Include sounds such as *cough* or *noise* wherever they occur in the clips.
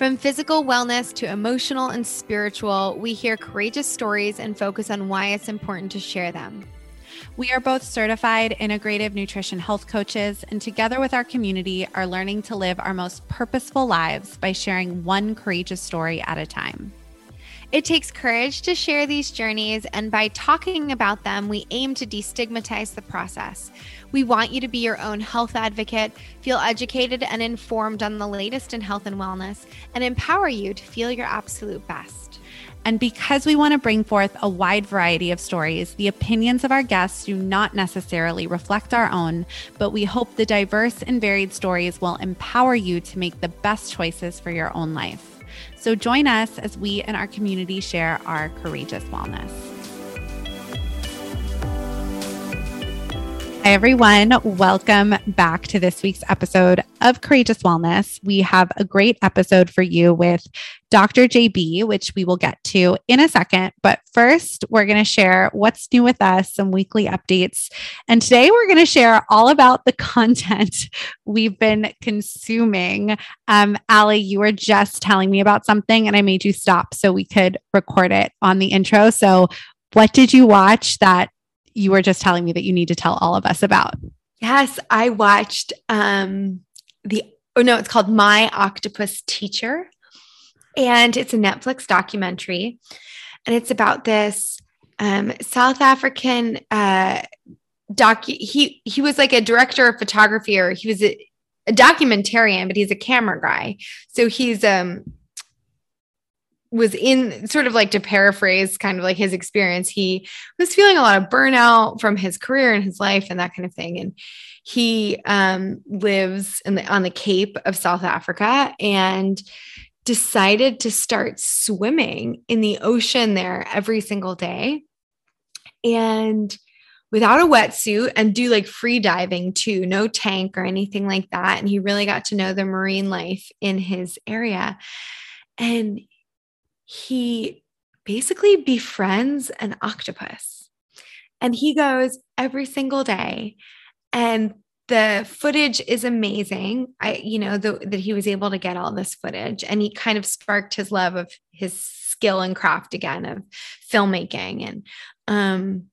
from physical wellness to emotional and spiritual, we hear courageous stories and focus on why it's important to share them. We are both certified integrative nutrition health coaches, and together with our community, are learning to live our most purposeful lives by sharing one courageous story at a time. It takes courage to share these journeys, and by talking about them, we aim to destigmatize the process. We want you to be your own health advocate, feel educated and informed on the latest in health and wellness, and empower you to feel your absolute best. And because we want to bring forth a wide variety of stories, the opinions of our guests do not necessarily reflect our own, but we hope the diverse and varied stories will empower you to make the best choices for your own life. So join us as we and our community share our courageous wellness. Hi, everyone. Welcome back to this week's episode of Courageous Wellness. We have a great episode for you with Dr. JB, which we will get to in a second. But first, we're going to share what's new with us, some weekly updates. And today, we're going to share all about the *laughs* content we've been consuming. Um, Allie, you were just telling me about something, and I made you stop so we could record it on the intro. So, what did you watch that you were just telling me that you need to tell all of us about. Yes, I watched um the oh no, it's called My Octopus Teacher. And it's a Netflix documentary. And it's about this um, South African uh doc he he was like a director of photography or he was a, a documentarian, but he's a camera guy. So he's um was in sort of like to paraphrase kind of like his experience he was feeling a lot of burnout from his career and his life and that kind of thing. And he um, lives the, on the cape of south africa and decided to start swimming in the ocean there every single day. And without a wetsuit and do like free diving too no tank or anything like that. And he really got to know the marine life in his area. And he basically befriends an octopus. And he goes every single day. And the footage is amazing. I, you know, the, that he was able to get all this footage and he kind of sparked his love of his skill and craft again of filmmaking. And um,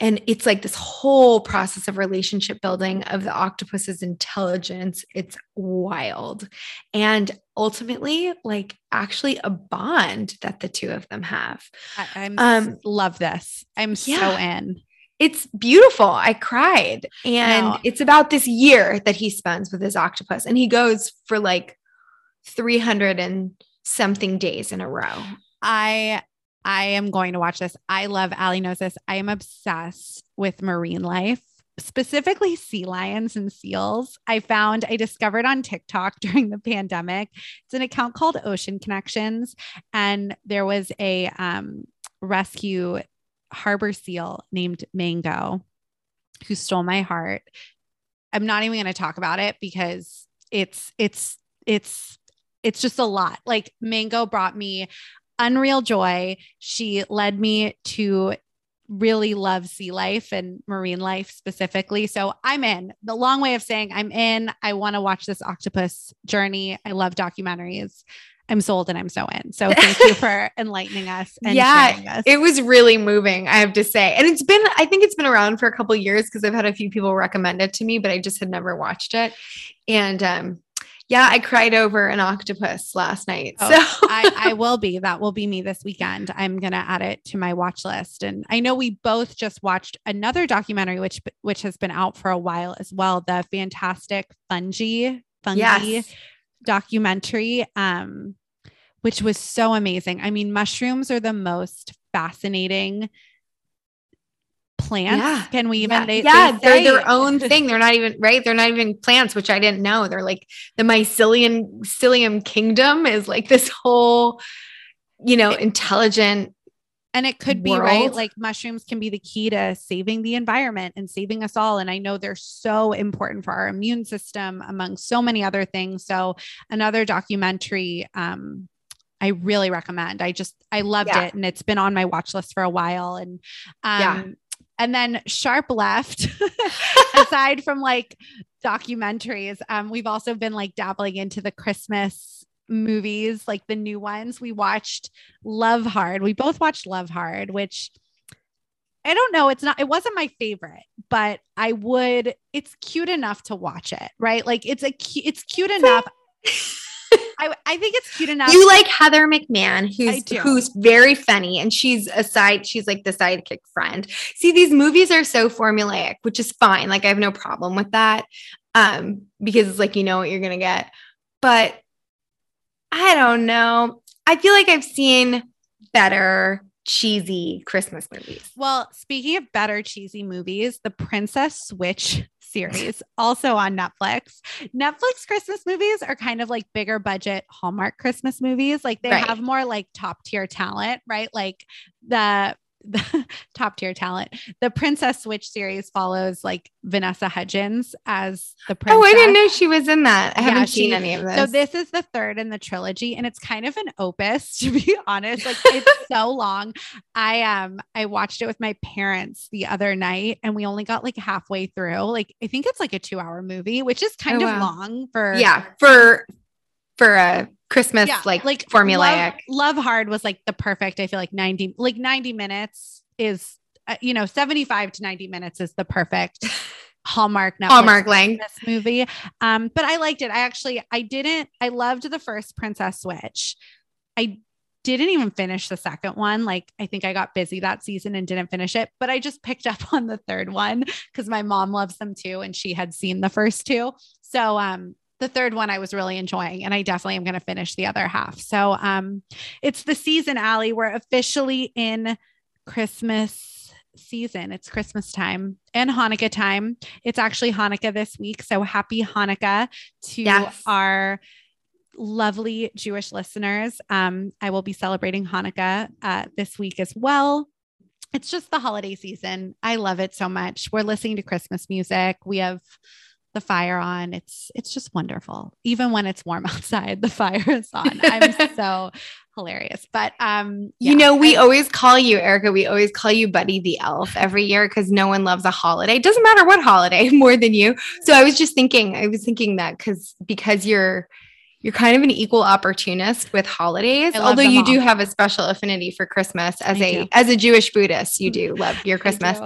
and it's like this whole process of relationship building of the octopus's intelligence. It's wild. And ultimately like actually a bond that the two of them have. I um, love this. I'm yeah. so in. It's beautiful. I cried. And it's about this year that he spends with his octopus. And he goes for like 300 and something days in a row. I I am going to watch this. I love Allie knows this. I am obsessed with marine life, specifically sea lions and seals. I found, I discovered on TikTok *laughs* during the pandemic. It's an account called Ocean Connections. And there was a um, rescue harbor seal named Mango who stole my heart. I'm not even going to talk about it because it's, it's, it's, it's just a lot. Like Mango brought me unreal joy. She led me to really love sea life and marine life specifically. So I'm in. The long way of saying I'm in. I want to watch this octopus journey. I love documentaries. I'm sold and I'm so in. So thank you for *laughs* enlightening us. And yeah, it was really moving, I have to say. And it's been, I think it's been around for a couple years because I've had a few people recommend it to me, but I just had never watched it. And um, yeah, I cried over an octopus last night. Oh, so I, I *laughs* will be. That will be me this weekend. I'm gonna add it to my watch list. And I know we both just watched another documentary, which which has been out for a while as well. The fantastic fungi fungi yes. documentary, um, which was so amazing. I mean, mushrooms are the most fascinating plants. Yeah. Can we even? Yeah, they, yeah they are their own thing. They're not even right. They're not even plants, which I didn't know. They're like the mycelium mycelium kingdom is like this whole you know, intelligent and it could be right like mushrooms can be the key to saving the environment and saving us all and i know they're so important for our immune system among so many other things so another documentary um I really recommend. I just I loved Yeah. it and it's been on my watch list for a while and um Yeah. And then Sharp Left *laughs* aside from like documentaries um we've also been like dabbling into the Christmas movies like the new ones. We watched Love Hard. We both watched Love Hard which I don't know. It's not, it wasn't my favorite, but I would, it's cute enough to watch it, right? Like it's a, it's cute enough. I, I think it's cute enough. You like Heather McMahan, who's who's very funny, and she's a side. She's like the sidekick friend. See, these movies are so formulaic, which is fine. Like I have no problem with that, um, because it's like you know what you're gonna get. But I don't know. I feel like I've seen better cheesy Christmas movies. Well, speaking of better cheesy movies, the Princess Switch series, also on Netflix. Netflix Christmas movies are kind of like bigger budget Hallmark Christmas movies. Like they Right. have more like top tier talent, right? Like the the *laughs* top tier talent. The Princess Switch series follows like Vanessa Hudgens as the princess. Oh, I didn't know she was in that. I Yeah, haven't she- seen any of this. So this is the third in the trilogy, and it's kind of an opus, *laughs* to be honest. Like it's *laughs* so long. I um I watched it with my parents the other night, and we only got like halfway through. Like I think it's like a two-hour movie, which is kind Oh, of wow. long for yeah, for for a Christmas yeah, like like formulaic. Love, Love Hard was like the perfect. I feel like ninety like ninety minutes is uh, you know seventy five to ninety minutes is the perfect *laughs* Hallmark Netflix Hallmark length. this movie. Um, but I liked it. I actually I didn't I loved the first Princess Switch. I didn't even finish the second one. Like I think I got busy that season and didn't finish it, but I just picked *laughs* up on the third one because my mom loves them too and she had seen the first two. So um the third one I was really enjoying and I definitely am going to finish the other half. So um it's the season Allie. We're officially in Christmas season. It's Christmas time and Hanukkah time. It's actually Hanukkah this week. So happy Hanukkah to Yes. our lovely Jewish listeners. Um, I will be celebrating Hanukkah uh, this week as well. It's just the holiday season. I love it so much. We're listening to Christmas music. We have the fire on. It's it's just wonderful. Even when it's warm *laughs* outside, the fire is on. I'm *laughs* so hilarious. But um You know, we I- always call you, Erica, we always call you Buddy the Elf every year because no one loves a holiday. It doesn't matter what holiday *laughs* more than you. So I was just thinking, I was thinking that because because you're you're kind of an equal opportunist with holidays, although you all. do have a special affinity for Christmas as I a do. as a Jewish Buddhist. You *laughs* do love your Christmas.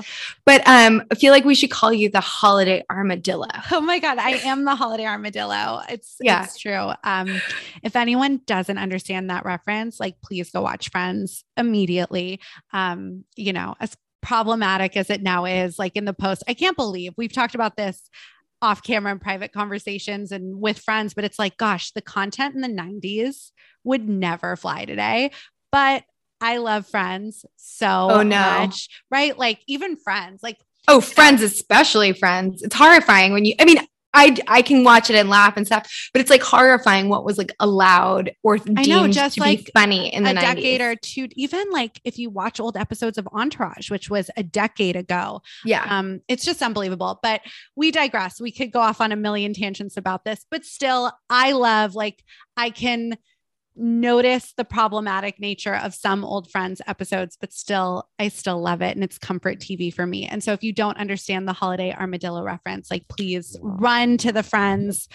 But um I feel like we should call you the holiday armadillo. *laughs* Oh my god, I am the holiday armadillo. It's Yeah. it's true. Um, if anyone doesn't understand that reference, like please go watch Friends immediately. Um, you know, as problematic as it now is, like in the post, I can't believe we've talked about this off camera and private conversations and with friends, but it's like, gosh, the content in the 90s would never fly today. But I love friends so Oh, no. much, right? Like even friends, like Oh, friends, especially friends. It's horrifying when you, I mean, I, I can watch it and laugh and stuff, but it's like horrifying what was like allowed or deemed know, just to like be funny in the a 90s. decade or two even like if you watch old episodes of entourage which was a decade ago yeah. um it's just unbelievable but we digress we could go off on a million tangents about this but still i love like i can notice the problematic nature of some old friends episodes but still i still love it and it's comfort tv for me and so if you don't understand the holiday armadillo reference like please run to the friends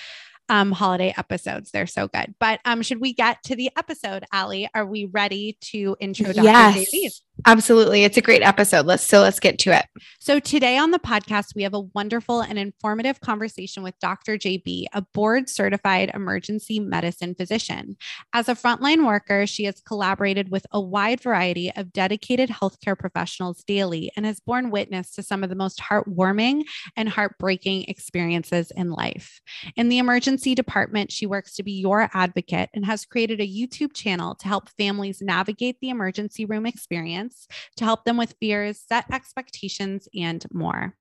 um, holiday episodes. They're so good. But um, should we get to the episode, Allie? Are we ready to intro Dr. Yes. JB? Absolutely. It's a great episode. Let's so let's get to it. So today on the podcast, we have a wonderful and informative conversation with Dr. JB, a board certified emergency medicine physician. As a frontline worker, she has collaborated with a wide variety of dedicated healthcare professionals daily and has borne witness to some of the most heartwarming and heartbreaking experiences in life. In the emergency department, she works to be your advocate and has created a YouTube channel to help families navigate the emergency room experience, to help them with fears, set expectations, and more.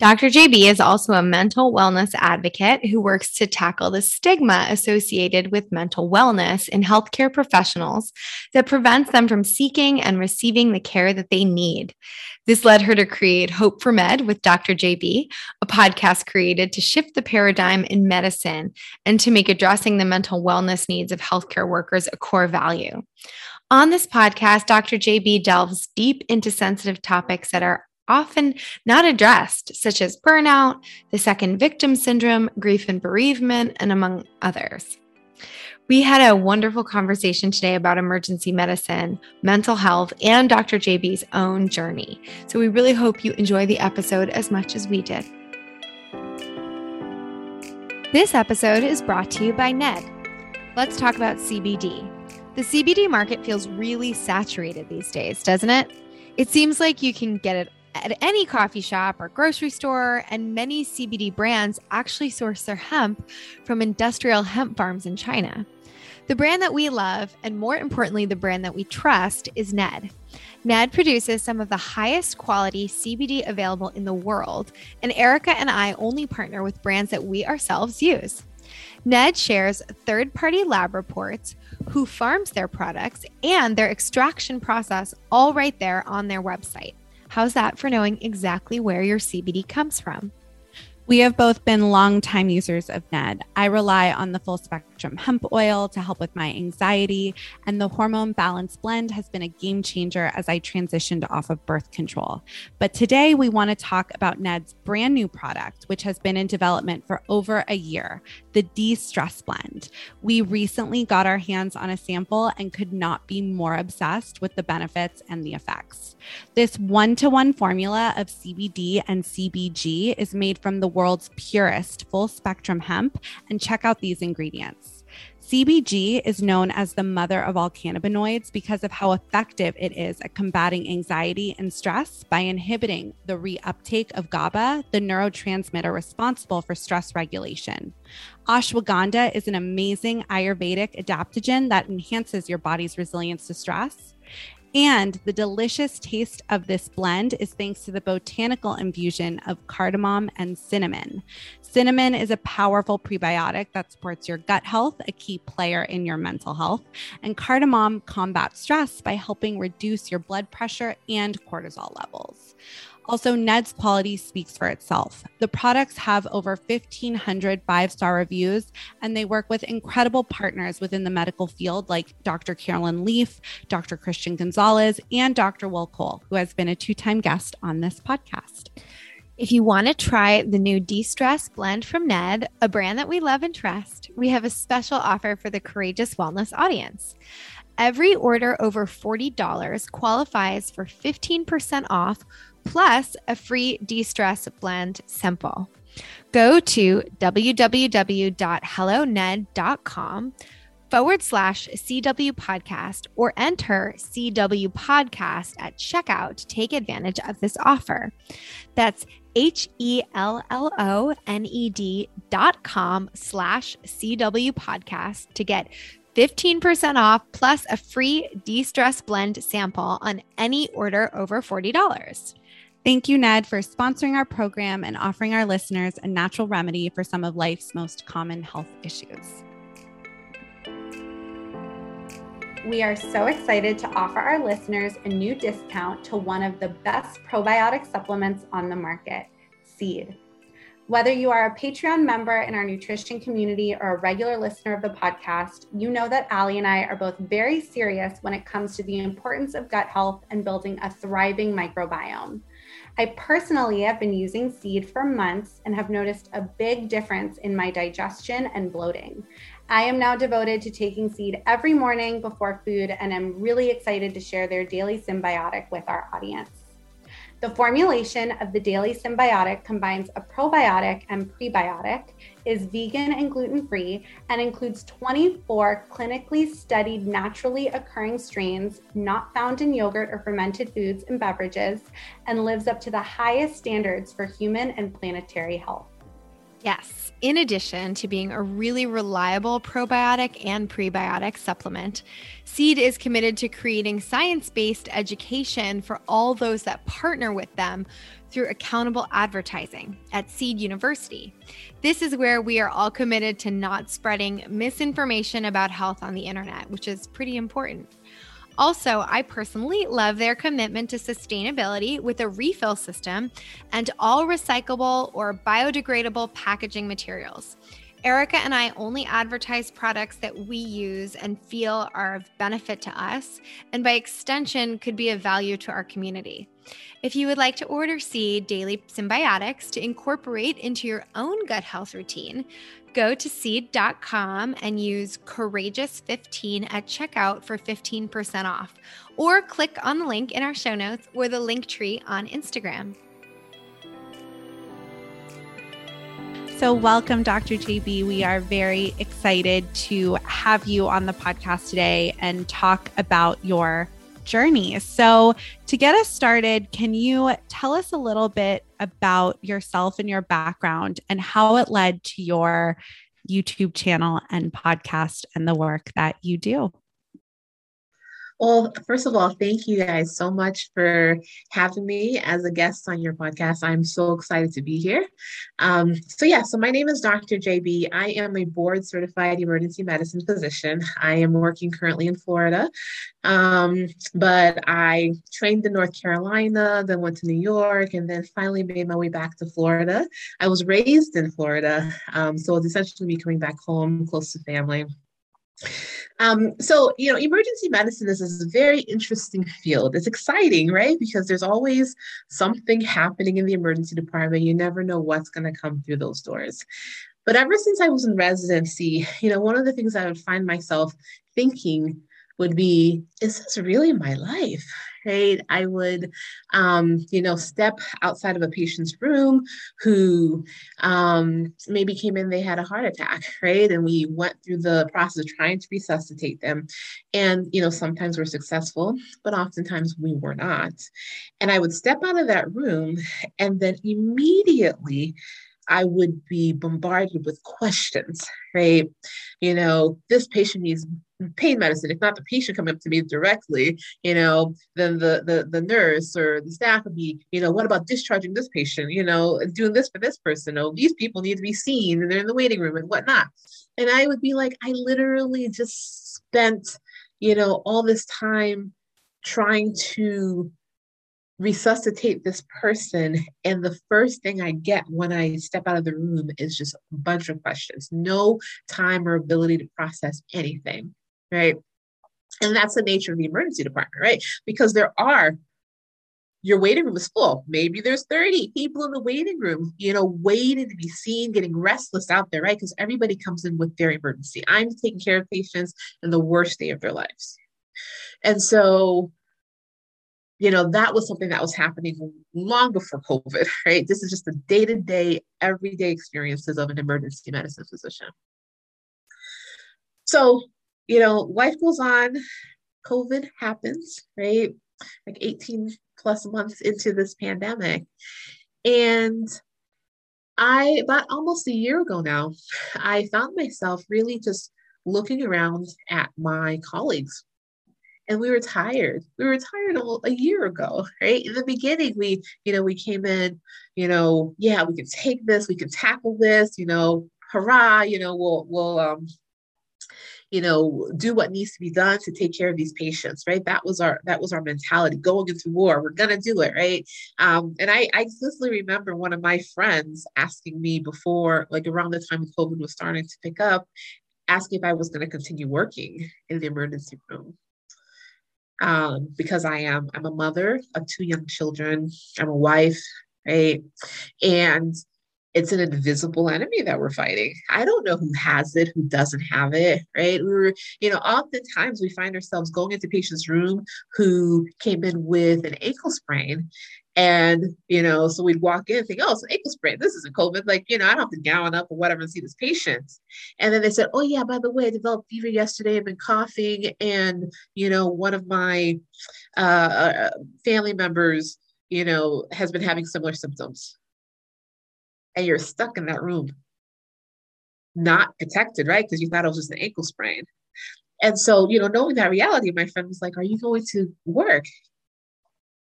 Dr. JB is also a mental wellness advocate who works to tackle the stigma associated with mental wellness in healthcare professionals that prevents them from seeking and receiving the care that they need. This led her to create Hope for Med with Dr. JB, a podcast created to shift the paradigm in medicine and to make addressing the mental wellness needs of healthcare workers a core value. On this podcast, Dr. JB delves deep into sensitive topics that are often not addressed, such as burnout, the second victim syndrome, grief and bereavement, and among others. We had a wonderful conversation today about emergency medicine, mental health, and Dr. JB's own journey. So we really hope you enjoy the episode as much as we did. This episode is brought to you by Ned. Let's talk about CBD. The CBD market feels really saturated these days, doesn't it? It seems like you can get it at any coffee shop or grocery store, and many CBD brands actually source their hemp from industrial hemp farms in China. The brand that we love, and more importantly, the brand that we trust, is Ned. Ned produces some of the highest quality CBD available in the world, and Erica and I only partner with brands that we ourselves use. Ned shares third party lab reports, who farms their products, and their extraction process all right there on their website. How's that for knowing exactly where your CBD comes from? We have both been longtime users of Ned. I rely on the full spectrum hemp oil to help with my anxiety, and the hormone balance blend has been a game changer as I transitioned off of birth control. But today we want to talk about Ned's brand new product, which has been in development for over a year the De Stress Blend. We recently got our hands on a sample and could not be more obsessed with the benefits and the effects. This one to one formula of CBD and CBG is made from the world's purest full spectrum hemp, and check out these ingredients. CBG is known as the mother of all cannabinoids because of how effective it is at combating anxiety and stress by inhibiting the reuptake of GABA, the neurotransmitter responsible for stress regulation. Ashwagandha is an amazing Ayurvedic adaptogen that enhances your body's resilience to stress. And the delicious taste of this blend is thanks to the botanical infusion of cardamom and cinnamon. Cinnamon is a powerful prebiotic that supports your gut health, a key player in your mental health. And cardamom combats stress by helping reduce your blood pressure and cortisol levels. Also, Ned's quality speaks for itself. The products have over 1,500 five star reviews, and they work with incredible partners within the medical field like Dr. Caroline Leaf, Dr. Christian Gonzalez, and Dr. Will Cole, who has been a two time guest on this podcast. If you want to try the new De Stress blend from Ned, a brand that we love and trust, we have a special offer for the Courageous Wellness audience. Every order over $40 qualifies for 15% off plus a free de stress blend sample. Go to www.helloned.com forward slash CW podcast or enter CW podcast at checkout to take advantage of this offer. That's H E L L O N E D dot com slash CW podcast to get 15% off plus a free de stress blend sample on any order over $40. Thank you, Ned, for sponsoring our program and offering our listeners a natural remedy for some of life's most common health issues. We are so excited to offer our listeners a new discount to one of the best probiotic supplements on the market, Seed. Whether you are a Patreon member in our nutrition community or a regular listener of the podcast, you know that Allie and I are both very serious when it comes to the importance of gut health and building a thriving microbiome. I personally have been using seed for months and have noticed a big difference in my digestion and bloating. I am now devoted to taking seed every morning before food and am really excited to share their daily synbiotic with our audience. The formulation of the Daily Synbiotic combines a probiotic and prebiotic, is vegan and gluten free, and includes 24 clinically studied naturally occurring strains not found in yogurt or fermented foods and beverages, and lives up to the highest standards for human and planetary health. Yes. In addition to being a really reliable probiotic and prebiotic supplement, Seed is committed to creating science based education for all those that partner with them through accountable advertising at Seed University. This is where we are all committed to not spreading misinformation about health on the internet, which is pretty important. Also, I personally love their commitment to sustainability with a refill system and all recyclable or biodegradable packaging materials. Erica and I only advertise products that we use and feel are of benefit to us, and by extension, could be of value to our community. If you would like to order Seed Daily Synbiotics to incorporate into your own gut health routine, go to seed.com and use courageous15 at checkout for 15% off, or click on the link in our show notes or the link tree on Instagram. So, welcome, Dr. JB. We are very excited to have you on the podcast today and talk about your journey. So, to get us started, can you tell us a little bit about yourself and your background and how it led to your YouTube channel and podcast and the work that you do? Well, first of all, thank you guys so much for having me as a guest on your podcast. I'm so excited to be here. Um, so, yeah, so my name is Dr. JB. I am a board certified emergency medicine physician. I am working currently in Florida, um, but I trained in North Carolina, then went to New York, and then finally made my way back to Florida. I was raised in Florida, um, so it's essentially me coming back home close to family. Um, so, you know, emergency medicine is, is a very interesting field. It's exciting, right? Because there's always something happening in the emergency department. You never know what's going to come through those doors. But ever since I was in residency, you know, one of the things I would find myself thinking would be, is this really my life? Right? I would, um, you know, step outside of a patient's room who um, maybe came in, they had a heart attack, *laughs* right? And we went through the process of trying to resuscitate them. And, you know, sometimes we're successful, but oftentimes we were not. And I would step out of that room and then immediately I would be bombarded with questions, right? You know, this patient needs pain medicine. If not the patient coming up to me directly, you know, then the, the the nurse or the staff would be, you know, what about discharging this patient? You know, doing this for this person. Oh, these people need to be seen and they're in the waiting room and whatnot. And I would be like, I literally just spent, you know, all this time trying to resuscitate this person. And the first thing I get when I step out of the room is just a bunch of questions, no time or ability to process anything right? And that's the nature of the emergency department, right? Because there are your waiting room is full. Maybe there's 30 people in the waiting room, you know, waiting to be seen, getting restless out there, right? Because everybody comes in with their emergency. I'm taking care of patients in the worst day of their lives. And so, you know, that was something that was happening long before COVID, *laughs* right? This is just the day to day, everyday experiences of an emergency medicine physician. So, you know, life goes on, COVID happens, right? Like 18 plus months into this pandemic. And I, about almost a year ago now, I found myself really just looking around at my colleagues. And we were tired. We were tired a, year ago, right? In the beginning, we, you know, we came in, you know, yeah, we can take this, we can tackle this, you know, hurrah, you know, we'll, we'll, um, you know do what needs to be done to take care of these patients right? That was our that was our mentality. Going into war. We're gonna do it right? Um, and i i explicitly remember one of my friends asking me before like around the time covid was starting to pick up asking if i was going to continue working in the emergency room. Um, because i am i'm a mother of two young children. I'm a wife right? And it's an invisible enemy that we're fighting. I don't know who has it, who doesn't have it, right? We were, you know, oftentimes we find ourselves going into patient's room who came in with an ankle sprain. And, you know, so we'd walk in and think, oh, ankle sprain. This isn't COVID. Like, you know, I don't have to gown up or whatever and see this patient. And then they said, oh, yeah, by the way, I developed fever yesterday. I've been coughing. And, you know, one of my uh, uh family members, you know, has been having similar symptoms and you're stuck in that room not protected, right? Because you thought it was just an ankle sprain. And so, you know, knowing that reality, my friend was like, Are you going to work?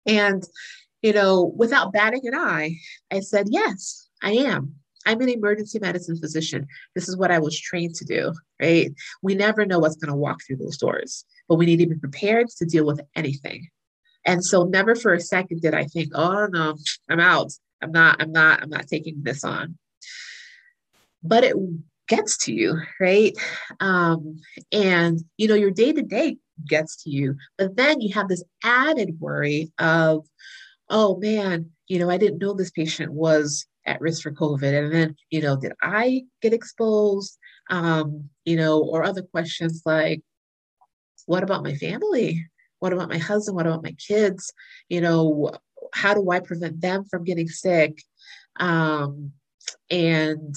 And, you know, without batting an eye, I said, Yes, I am. I'm an emergency medicine physician. This is what I was trained to do, right? We never know what's going to walk through those doors, but we need to be prepared to deal with anything. And so never for a second did I think, oh no, I'm out. I'm not, I'm not, I'm not taking this on. But it gets to you, right? Um, and you know, your day-to-day gets to you, but then you have this added worry of, oh man, you know, I didn't know this patient was at risk for COVID. And then, you know, did I get exposed? Um, you know, or other questions like, what about my family? What about my husband? What about my kids? You know, how do I prevent them from getting sick? Um, and,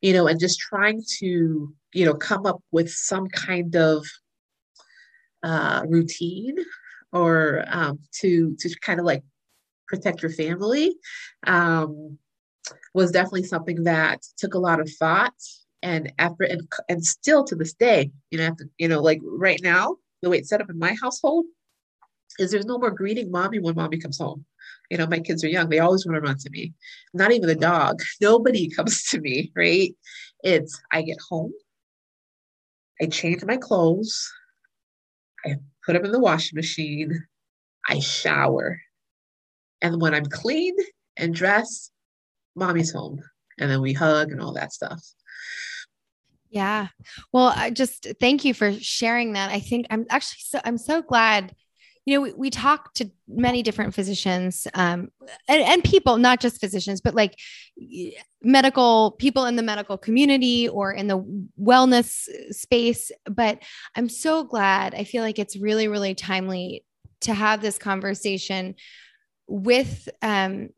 you know, and just trying to, you know, come up with some kind of uh, routine or um, to to kind of like protect your family um, was definitely something that took a lot of thought and effort and, and still to this day you know to, you know like right now the way it's set up in my household is there's no more greeting mommy when mommy comes home you know my kids are young they always want to run to me. Not even the mm-hmm. dog *laughs* nobody comes to me right? It's i get home i change my clothes i put them in the washing machine i shower. And when i'm clean and dressed mommy's home and then we hug and all that stuff. Yeah. Well i just thank you for sharing that. I think i'm actually so i'm so glad you know we, we talk to many different physicians um, and, and people not just physicians but like medical people in the medical community or in the wellness space. But i'm so glad i feel like it's really really timely to have this conversation with um,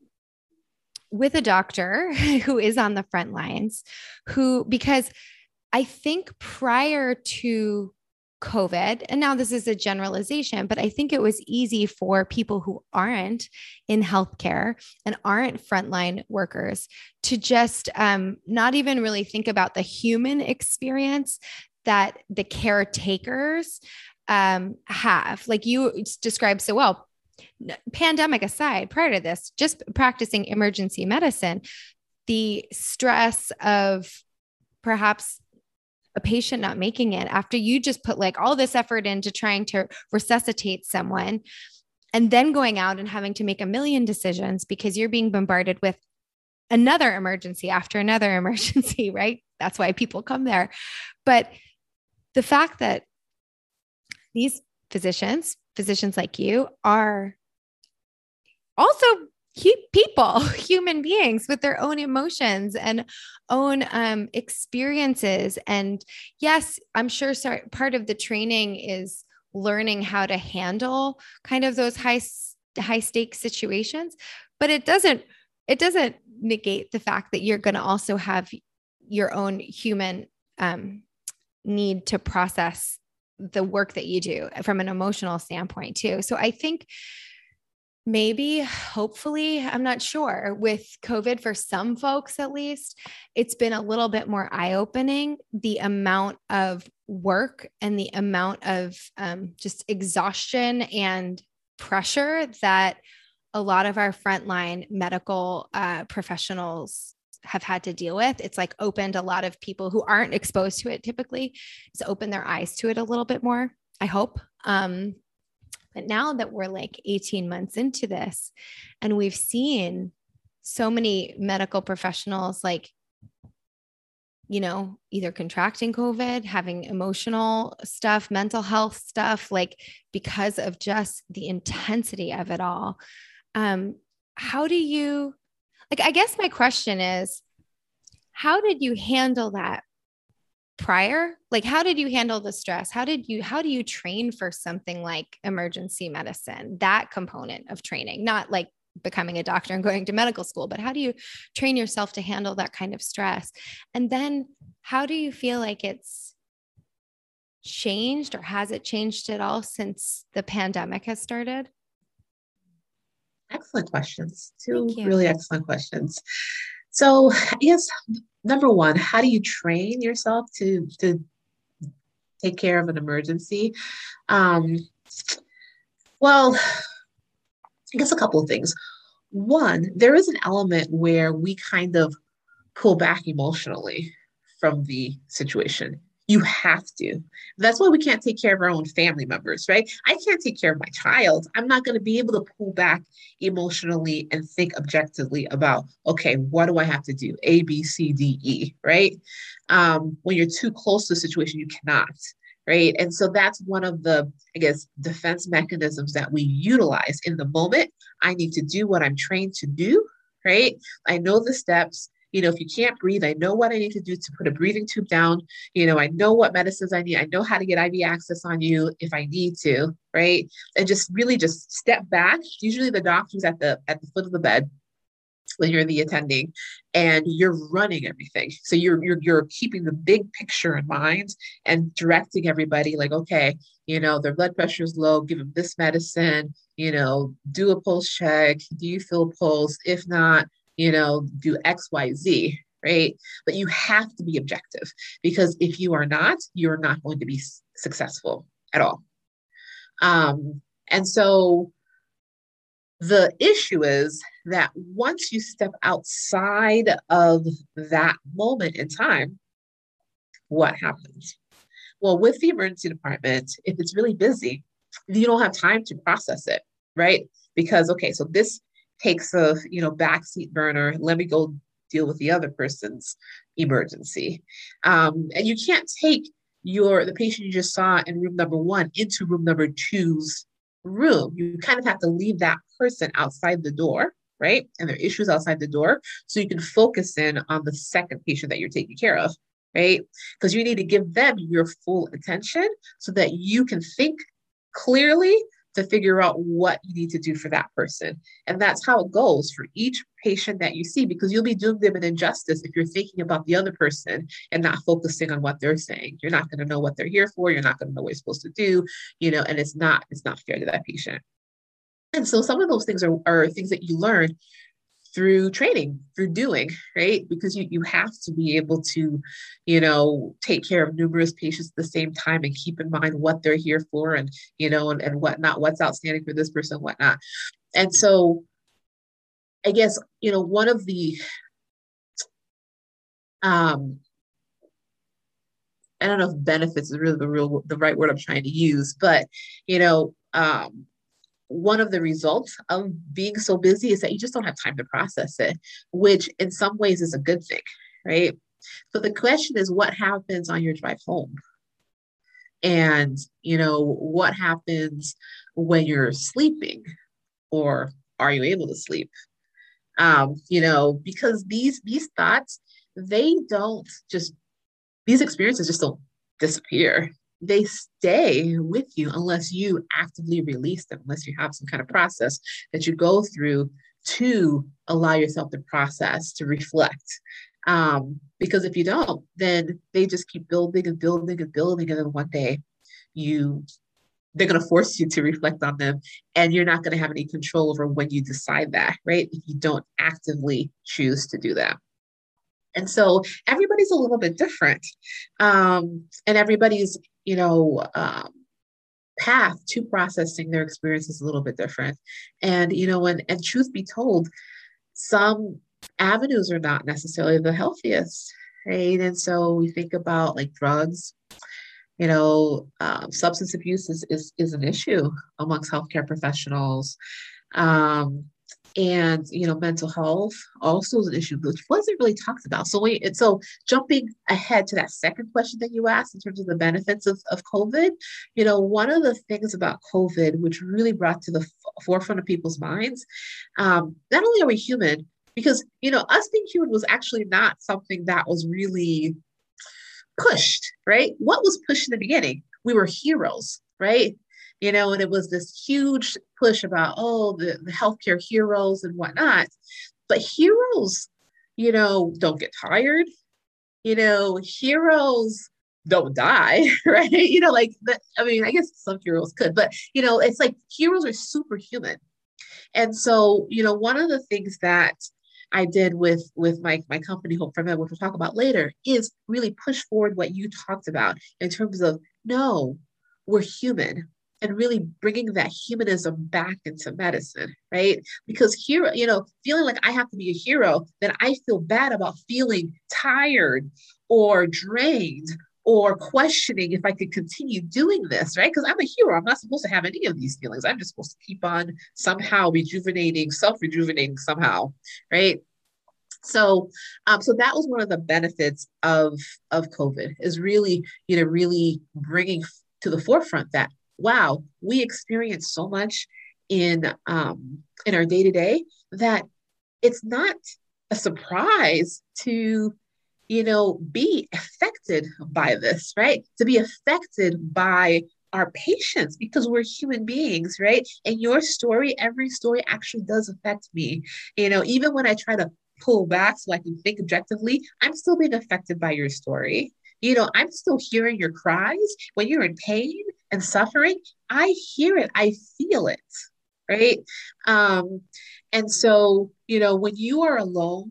with a doctor *laughs* who is on the front lines, who, because I think prior to COVID, and now this is a generalization, but I think it was easy for people who aren't in healthcare and aren't frontline workers to just um, not even really think about the human experience that the caretakers um, have. Like you described so well, pandemic aside, prior to this, just practicing emergency medicine, the stress of perhaps a patient not making it after you just put like all this effort into trying to resuscitate someone and then going out and having to make a million decisions because you're being bombarded with another emergency after another *laughs* emergency, right? That's why people come there. But the fact that these physicians, physicians like you, are also people, *laughs* human beings with their own emotions and own um, experiences. And yes, I'm sure sorry, part of the training is learning how to handle kind of those high high stakes situations, but it doesn't it doesn't negate the fact that you're going to also have your own human um, need to process the work that you do from an emotional standpoint too. So I think maybe hopefully i'm not sure. With covid for some folks at least it's been a little bit more eye-opening. The amount of work and the amount of um, just exhaustion and pressure that a lot of our frontline medical uh, professionals have had to deal with it's like opened a lot of people who aren't exposed to it typically it's opened their eyes to it a little bit more i hope. Um, but now that we're like 18 months into this and we've seen so many medical professionals like you know, either contracting COVID, having emotional stuff, mental health stuff, like because of just the intensity of it all. Um, how do you, like, I guess my question is, how did you handle that prior? Like how did you handle the stress? How did you how do you train for something like emergency medicine that component of training? Not like becoming a doctor and going to medical school but how do you train yourself to handle that kind of stress? And then how do you feel like it's changed or has it changed at all since the pandemic has started? Excellent questions. Two really excellent questions. So yes number one, how do you train yourself to to take care of an emergency? Um, well, I guess a couple of things. One, there is an element where we kind of pull back emotionally from the situation. You have to. That's why we can't take care of our own family members, right? I can't take care of my child. I'm not going to be able to pull back emotionally and think objectively about, okay, what do I have to do? A, B, C, D, E, right? Um, when you're too close to a situation, you cannot right? And so that's one of the, I guess, defense mechanisms that we utilize in the moment. I need to do what I'm trained to do, right? I know the steps. You know, if you can't breathe, I know what I need to do to put a breathing tube down. You know, I know what medicines I need. I know how to get IV access on you if I need to, right? And just really just step back. Usually the doctor's at the at the foot of the bed when you're the attending and you're running everything so you're you're you're keeping the big picture in mind and directing everybody like okay you know their blood pressure is low give them this medicine you know do a pulse check do you feel pulse if not you know do xyz right but you have to be objective because if you are not you're not going to be successful at all um and so the issue is that once you step outside of that moment in time, what happens? Well, with the emergency department, if it's really busy, you don't have time to process it, right? Because okay, so this takes a you know backseat burner. Let me go deal with the other person's emergency, um, and you can't take your the patient you just saw in room number one into room number two's room. You kind of have to leave that person outside the door, right? And their issues outside the door. So you can focus in on the second patient that you're taking care of, right? Because you need to give them your full attention so that you can think clearly to figure out what you need to do for that person. And that's how it goes for each patient that you see, because you'll be doing them an injustice if you're thinking about the other person and not focusing on what they're saying. You're not going to know what they're here for. You're not going to know what you're supposed to do, you know, and it's not, it's not fair to that patient. And so some of those things are, are things that you learn through training through doing right? Because you, you have to be able to you know take care of numerous patients at the same time and keep in mind what they're here for and you know and, and whatnot what's outstanding for this person whatnot. And so i guess you know one of the um i don't know if benefits is really the real the right word i'm trying to use but you know um one of the results of being so busy is that you just don't have time to process it, which in some ways is a good thing, right? So the question is what happens on your drive home? And, you know, what happens when you're sleeping or are you able to sleep? Um, you know, because these these thoughts, they don't just these experiences just don't disappear they stay with you unless you actively release them, unless you have some kind of process that you go through to allow yourself to process, to reflect. Um, because if you don't, then they just keep building and building and building. And then one day you they're going to force you to reflect on them and you're not going to have any control over when you decide that right if you don't actively choose to do that and so everybody's a little bit different um, and everybody's you know, um, path to processing their experience is a little bit different. And, you know, and, and truth be told, some avenues are not necessarily the healthiest, right? And so we think about like drugs, you know, um, substance abuse is, is, is an issue amongst healthcare professionals. Um, and you know mental health also is an issue which wasn't really talked about. So we so jumping ahead to that second question that you asked in terms of the benefits of, of covid you know one of the things about covid which really brought to the f- forefront of people's minds um, not only are we human because you know us being human was actually not something that was really pushed right? What was pushed in the beginning? We were heroes right you know, and it was this huge push about, oh, the, the healthcare heroes and whatnot. But heroes, you know, don't get tired. You know, heroes don't die, *laughs* right? You know, like that. I mean, I guess some heroes could, but you know, it's like heroes are superhuman. And so, you know, one of the things that I did with with my my company Hope for Med, which we'll talk about later, is really push forward what you talked about in terms of no, we're human and really bringing that humanism back into medicine, right? Because hero, you know, feeling like I have to be a hero, then I feel bad about feeling tired or drained or questioning if I could continue doing this, right? Because I'm a hero. I'm not supposed to have any of these feelings. I'm just supposed to keep on somehow rejuvenating, self-rejuvenating somehow, right? So, um, so that was one of the benefits of of COVID is really, you know, really bringing to the forefront that wow, we experience so much in um, in our day to day that it's not a surprise to you know be affected by this right? To be affected by our patients because we're human beings right? And your story every story actually does affect me. You know even when i try to pull back so i can think objectively i'm still being affected by your story. You know i'm still hearing your cries when you're in pain and suffering, I hear it, I feel it, right? Um, and so, you know, when you are alone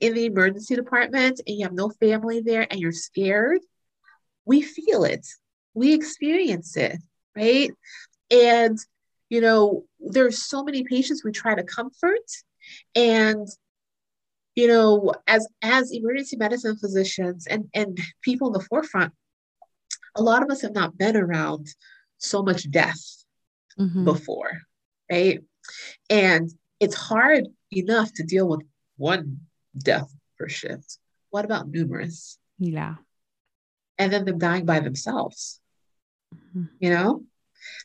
in the emergency department and you have no family there and you're scared, we feel it, we experience it, right? And, you know, there's so many patients we try to comfort and you know as as emergency medicine physicians and and people in the forefront a lot of us have not been around so much death mm-hmm. before, right? And it's hard enough to deal with one death per shift. What about numerous? Yeah. And then them dying by themselves. Mm-hmm. You know,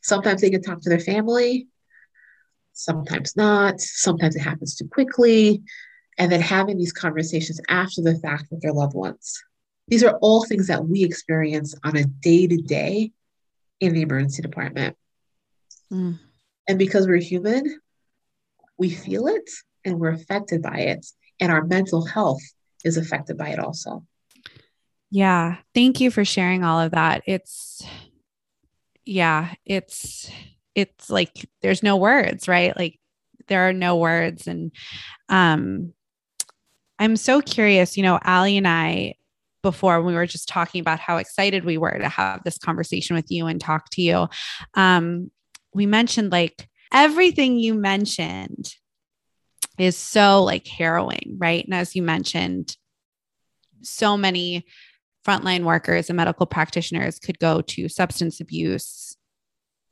sometimes they can talk to their family, sometimes not. Sometimes it happens too quickly. And then having these conversations after the fact with their loved ones. These are all things that we experience on a day to day in the emergency department. Mm. And because we're human, we feel it and we're affected by it. And our mental health is affected by it also. Yeah. Thank you for sharing all of that. It's, yeah, it's, it's like there's no words, right? Like there are no words. And, um, I'm so curious, you know, Allie and I before when we were just talking about how excited we were to have this conversation with you and talk to you. Um, we mentioned like everything you mentioned is so like harrowing, right? And as you mentioned, so many frontline workers and medical practitioners could go to substance abuse,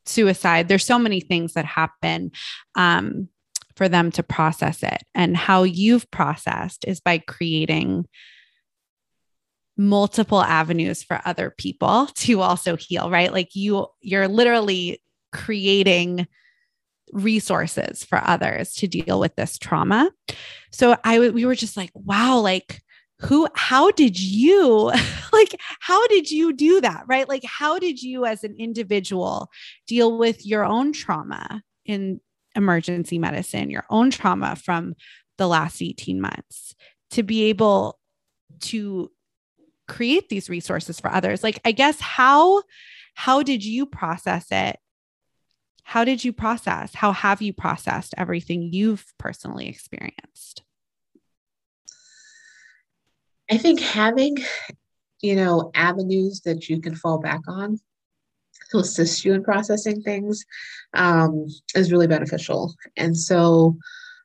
suicide. There's so many things that happen um, for them to process it. And how you've processed is by creating multiple avenues for other people to also heal, right? Like you you're literally creating resources for others to deal with this trauma. So I we were just like, wow, like who how did you *laughs* like how did you do that right like how did you as an individual deal with your own trauma in emergency medicine your own trauma from the last 18 months to be able to create these resources for others. Like i guess how how did you process it? How did you process? How have you processed everything you've personally experienced? I think having you know avenues that you can fall back on to assist you in processing things um, is really beneficial. And so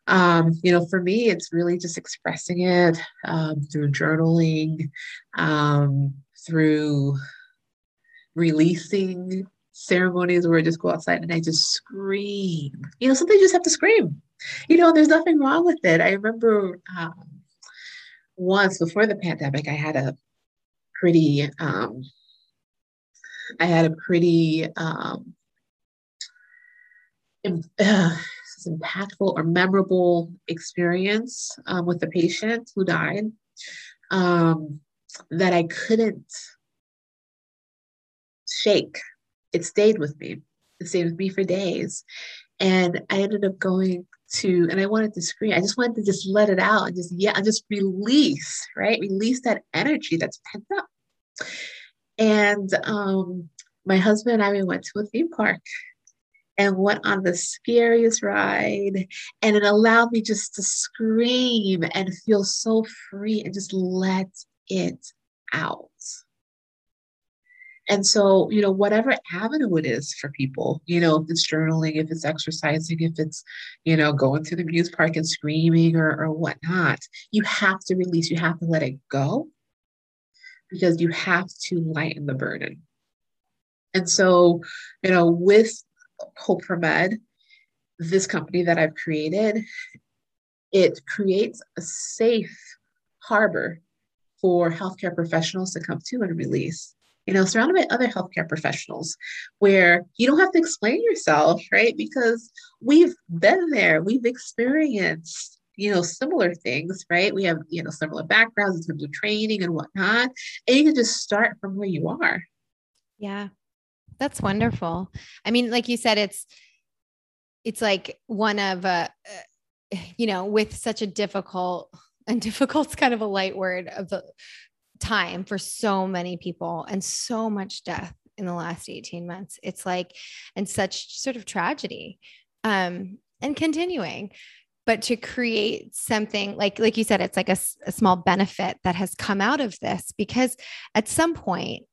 um, you know, for me, it's really just expressing it um, through journaling, um, through releasing ceremonies where I just go outside and I just scream. You know, sometimes you just have to scream. You know, there's nothing wrong with it. I remember um, once before the pandemic, I had a pretty, um, I had a pretty um, *sighs* impactful or memorable experience um, with a patient who died um, that I couldn't shake. It stayed with me. It stayed with me for days. And I ended up going to, and I wanted to scream. I just wanted to just let it out and just, yeah, and just release, right? Release that energy that's pent up. And um, my husband and I, we went to a theme park and went on the scariest ride. And it allowed me just to scream and feel so free and just let it out. And so, you know, whatever avenue it is for people, you know, if it's journaling, if it's exercising, if it's, you know, going to the amusement park and screaming or, or whatnot, you have to release, you have to let it go because you have to lighten the burden. And so, you know, with Hope for Med, this company that I've created, it creates a safe harbor for healthcare professionals to come to and release. You know, surrounded by other healthcare professionals where you don't have to explain yourself, right? Because we've been there, we've experienced you know, similar things, right? We have, you know, similar backgrounds in terms of training and whatnot. And you can just start from where you are. Yeah. That's wonderful. I mean, like you said, it's, it's like one of, uh, uh you know, with such a difficult *laughs* and difficult's kind of a light word of the time for so many people and so much death in the last 18 months. It's like, and such sort of tragedy um, and continuing but to create something like like you said it's like a, a, small benefit that has come out of this because at some point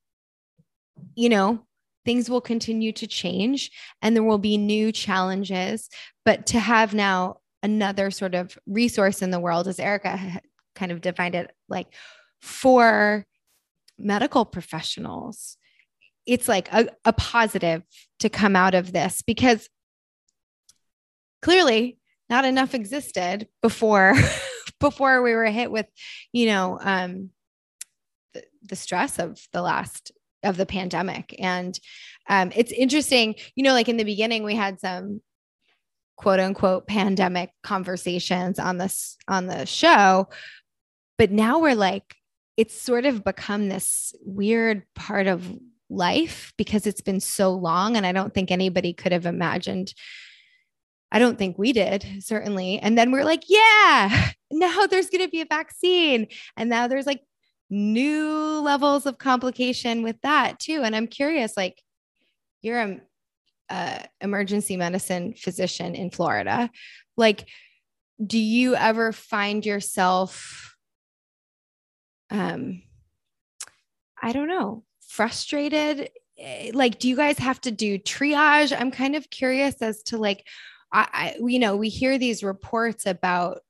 you know things will continue to change and there will be new challenges. But to have now another sort of resource in the world as erica kind of defined it like for medical professionals it's like a, a positive to come out of this because clearly not enough existed before *laughs* before we were hit with you know um the, the stress of the last of the pandemic and um it's interesting you know like in the beginning we had some quote unquote pandemic conversations on this on the show but now we're like it's sort of become this weird part of life because it's been so long and i don't think anybody could have imagined I don't think we did, certainly. And then we're like, yeah, *laughs* now there's going to be a vaccine. And now there's like new levels of complication with that too. And I'm curious, like, you're a, a emergency medicine physician in Florida. Like, do you ever find yourself, um, I don't know, frustrated? Eh, like, do you guys have to do triage? I'm kind of curious as to like, I, I you know, we hear these reports about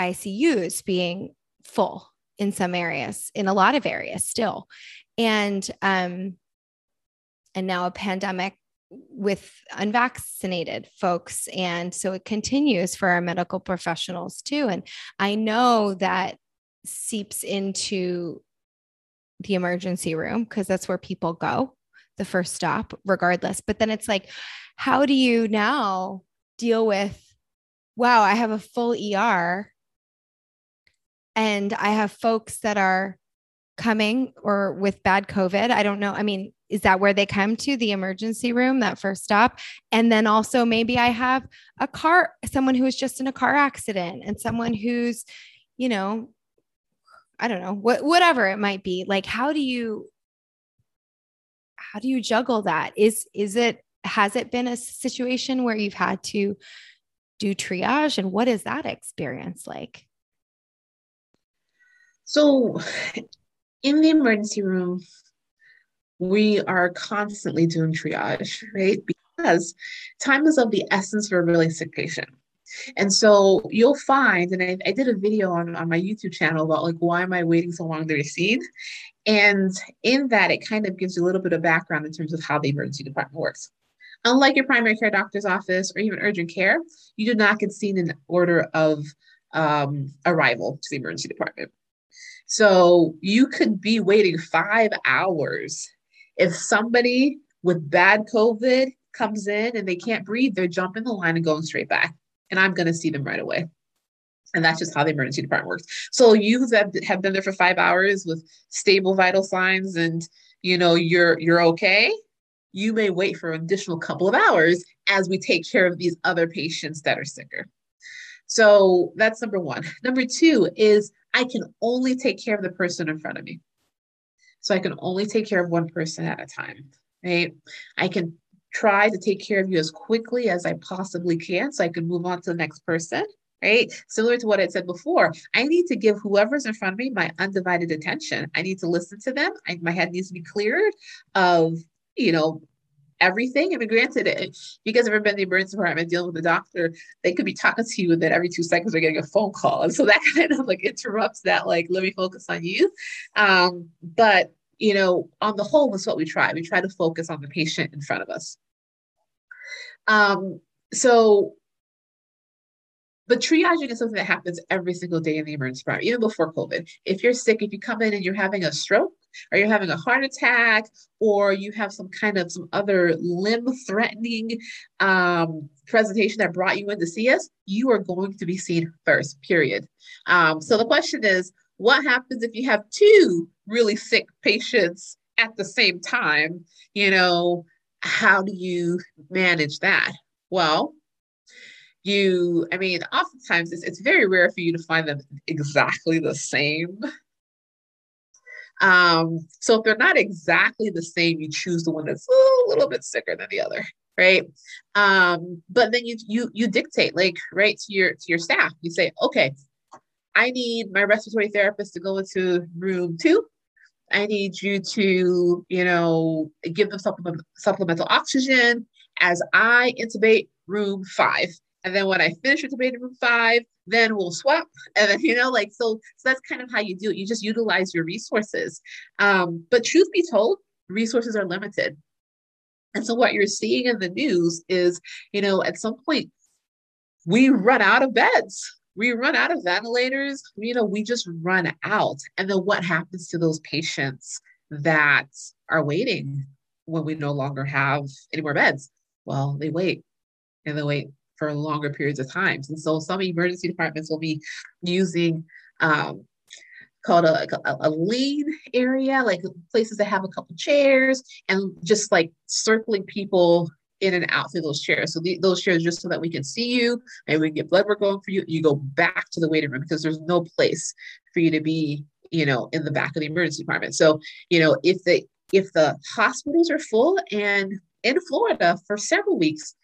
ICUs being full in some areas, in a lot of areas still. And um, and now a pandemic with unvaccinated folks. And so it continues for our medical professionals too. And I know that seeps into the emergency room because that's where people go, the first stop, regardless. But then it's like, how do you now deal with wow, I have a full ER and I have folks that are coming or with bad COVID. I don't know. I mean, is that where they come to the emergency room, that first stop? And then also maybe I have a car, someone who's just in a car accident and someone who's, you know, I don't know, what, whatever it might be. Like, how do you, how do you juggle that? Is, is it has it been a situation where you've had to do triage and what is that experience like so in the emergency room we are constantly doing triage right because time is of the essence for a really sick patient and so you'll find, and I, I, did a video on, on my YouTube channel about like, why am I waiting so long to receive? And in that, it kind of gives you a little bit of background in terms of how the emergency department works. Unlike your primary care doctor's office or even urgent care, you do not get seen in order of um, arrival to the emergency department. So you could be waiting five hours. If somebody with bad COVID comes in and they can't breathe, they're jumping the line and going straight back. And I'm going to see them right away. And that's just how the emergency department works. So you that have been there for five hours with stable vital signs and you know you're you're okay you may wait for an additional couple of hours as we take care of these other patients that are sicker. So that's number one. Number two is I can only take care of the person in front of me. So I can only take care of one person at a time, right? I can try to take care of you as quickly as I possibly can so I can move on to the next person. Right. Similar to what I said before, I need to give whoever's in front of me my undivided attention. I need to listen to them. I, my head needs to be cleared of, you know, everything. I mean, granted, if you guys ever been in the emergency department dealing with a doctor, they could be talking to you, and then every two seconds they're getting a phone call, and so that *laughs* kind of like interrupts that. Like, let me focus on you. Um, but you know, on the whole, that's what we try. We try to focus on the patient in front of us. Um, so but triaging is something that happens every single day in the emergency department, even before COVID. If you're sick, if you come in and you're having a stroke, or you're having a heart attack, or you have some kind of some other limb threatening um, presentation that brought you in to see us, you are going to be seen first, period. Um, so the question is, what happens if you have two really sick patients at the same time? You know, how do you manage that? Well, you, I mean, oftentimes it's, it's very rare for you to find them exactly the same. Um, so if they're not exactly the same, you choose the one that's a little bit sicker than the other, right? Um, but then you you you dictate, like, right, to your to your staff. You say, okay, I need my respiratory therapist to go into room two. I need you to, you know, give them supplement, supplemental oxygen as I intubate room five. And then when I finish with intubating room five, then we'll swap. *laughs* And then, you know, like, so, so that's kind of how you do it. You just utilize your resources. Um, but truth be told, resources are limited. And so what you're seeing in the news is, you know, at some point, we run out of beds. We run out of ventilators. You know, we just run out. And then what happens to those patients that are waiting when we no longer have any more beds? Well, they wait and they wait for longer periods of times. And so some emergency departments will be using um, called a, a, a, lean area, like places that have a couple chairs and just like circling people in and out through those chairs. So the, those chairs just so that we can see you and we can get blood work going for you. You go back to the waiting room because there's no place for you to be, you know, in the back of the emergency department. So, you know, if the if the hospitals are full and in Florida for several weeks,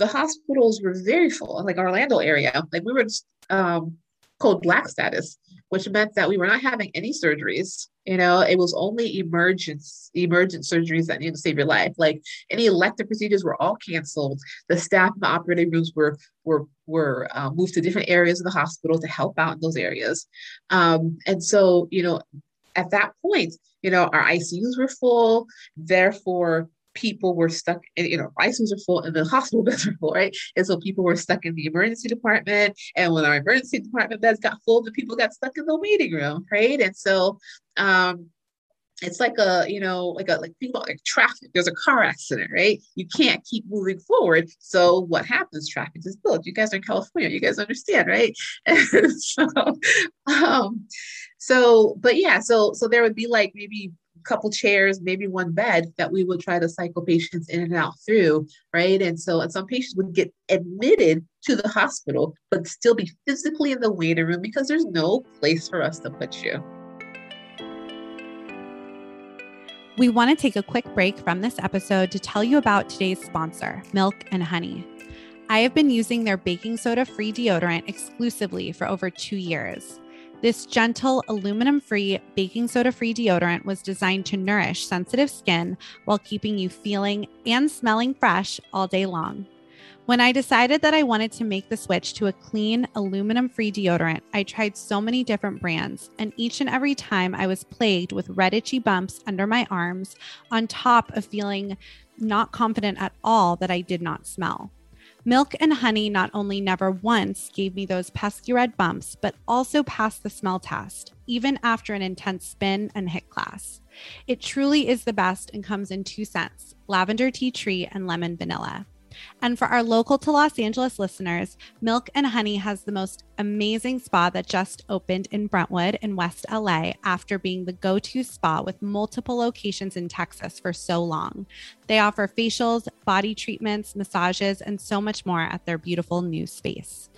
the hospitals were very full, like Orlando area. Like we were um, called black status, which meant that we were not having any surgeries. You know, it was only emergence, emergent surgeries that needed to save your life. Like any elective procedures were all canceled. The staff in the operating rooms were were were uh, moved to different areas of the hospital to help out in those areas. Um, and so, you know, at that point, you know, our ICUs were full. Therefore, people were stuck in, you know, ICUs are full and the hospital *laughs* beds are full, right? And so people were stuck in the emergency department. And when our emergency department beds got full, the people got stuck in the waiting room, right? And so um it's like a you know like a like think about like traffic. There's a car accident right? You can't keep moving forward. So what happens? Traffic is built. You guys are in california. You guys understand right? *laughs* So um so but yeah so so there would be like maybe couple chairs, maybe one bed that we would try to cycle patients in and out through, right? And so, and some patients would get admitted to the hospital, but still be physically in the waiting room because there's no place for us to put you. We want to take a quick break from this episode to tell you about today's sponsor, Milk and Honey. I have been using their baking soda free deodorant exclusively for over two years. This gentle, aluminum free, baking soda free deodorant was designed to nourish sensitive skin while keeping you feeling and smelling fresh all day long. When I decided that I wanted to make the switch to a clean, aluminum free deodorant, I tried so many different brands, and each and every time I was plagued with red, itchy bumps under my arms, on top of feeling not confident at all that I did not smell. Milk and honey not only never once gave me those pesky red bumps, but also passed the smell test, even after an intense spin and HIIT class. It truly is the best and comes in two scents lavender tea tree and lemon vanilla. And for our local to Los Angeles listeners, Milk and Honey has the most amazing spa that just opened in Brentwood in West LA after being the go to spa with multiple locations in Texas for so long. They offer facials, body treatments, massages, and so much more at their beautiful new space.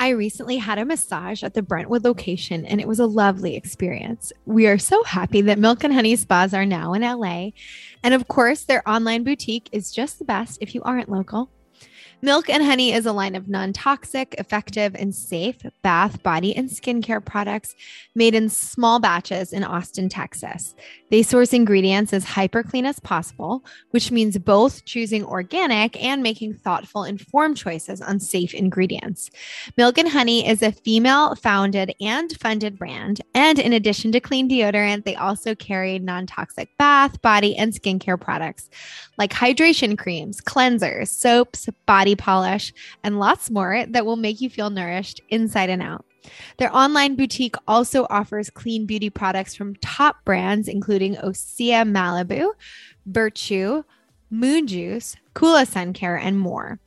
I recently had a massage at the Brentwood location and it was a lovely experience. We are so happy that Milk and Honey spas are now in LA. And of course, their online boutique is just the best if you aren't local. Milk and Honey is a line of non toxic, effective, and safe bath, body, and skincare products made in small batches in Austin, Texas. They source ingredients as hyper clean as possible, which means both choosing organic and making thoughtful, informed choices on safe ingredients. Milk and Honey is a female founded and funded brand. And in addition to clean deodorant, they also carry non toxic bath, body, and skincare products like hydration creams, cleansers, soaps, body polish, and lots more that will make you feel nourished inside and out. Their online boutique also offers clean beauty products from top brands, including Osea Malibu, Virtue, Moon Juice, Coola Sun Care, and more.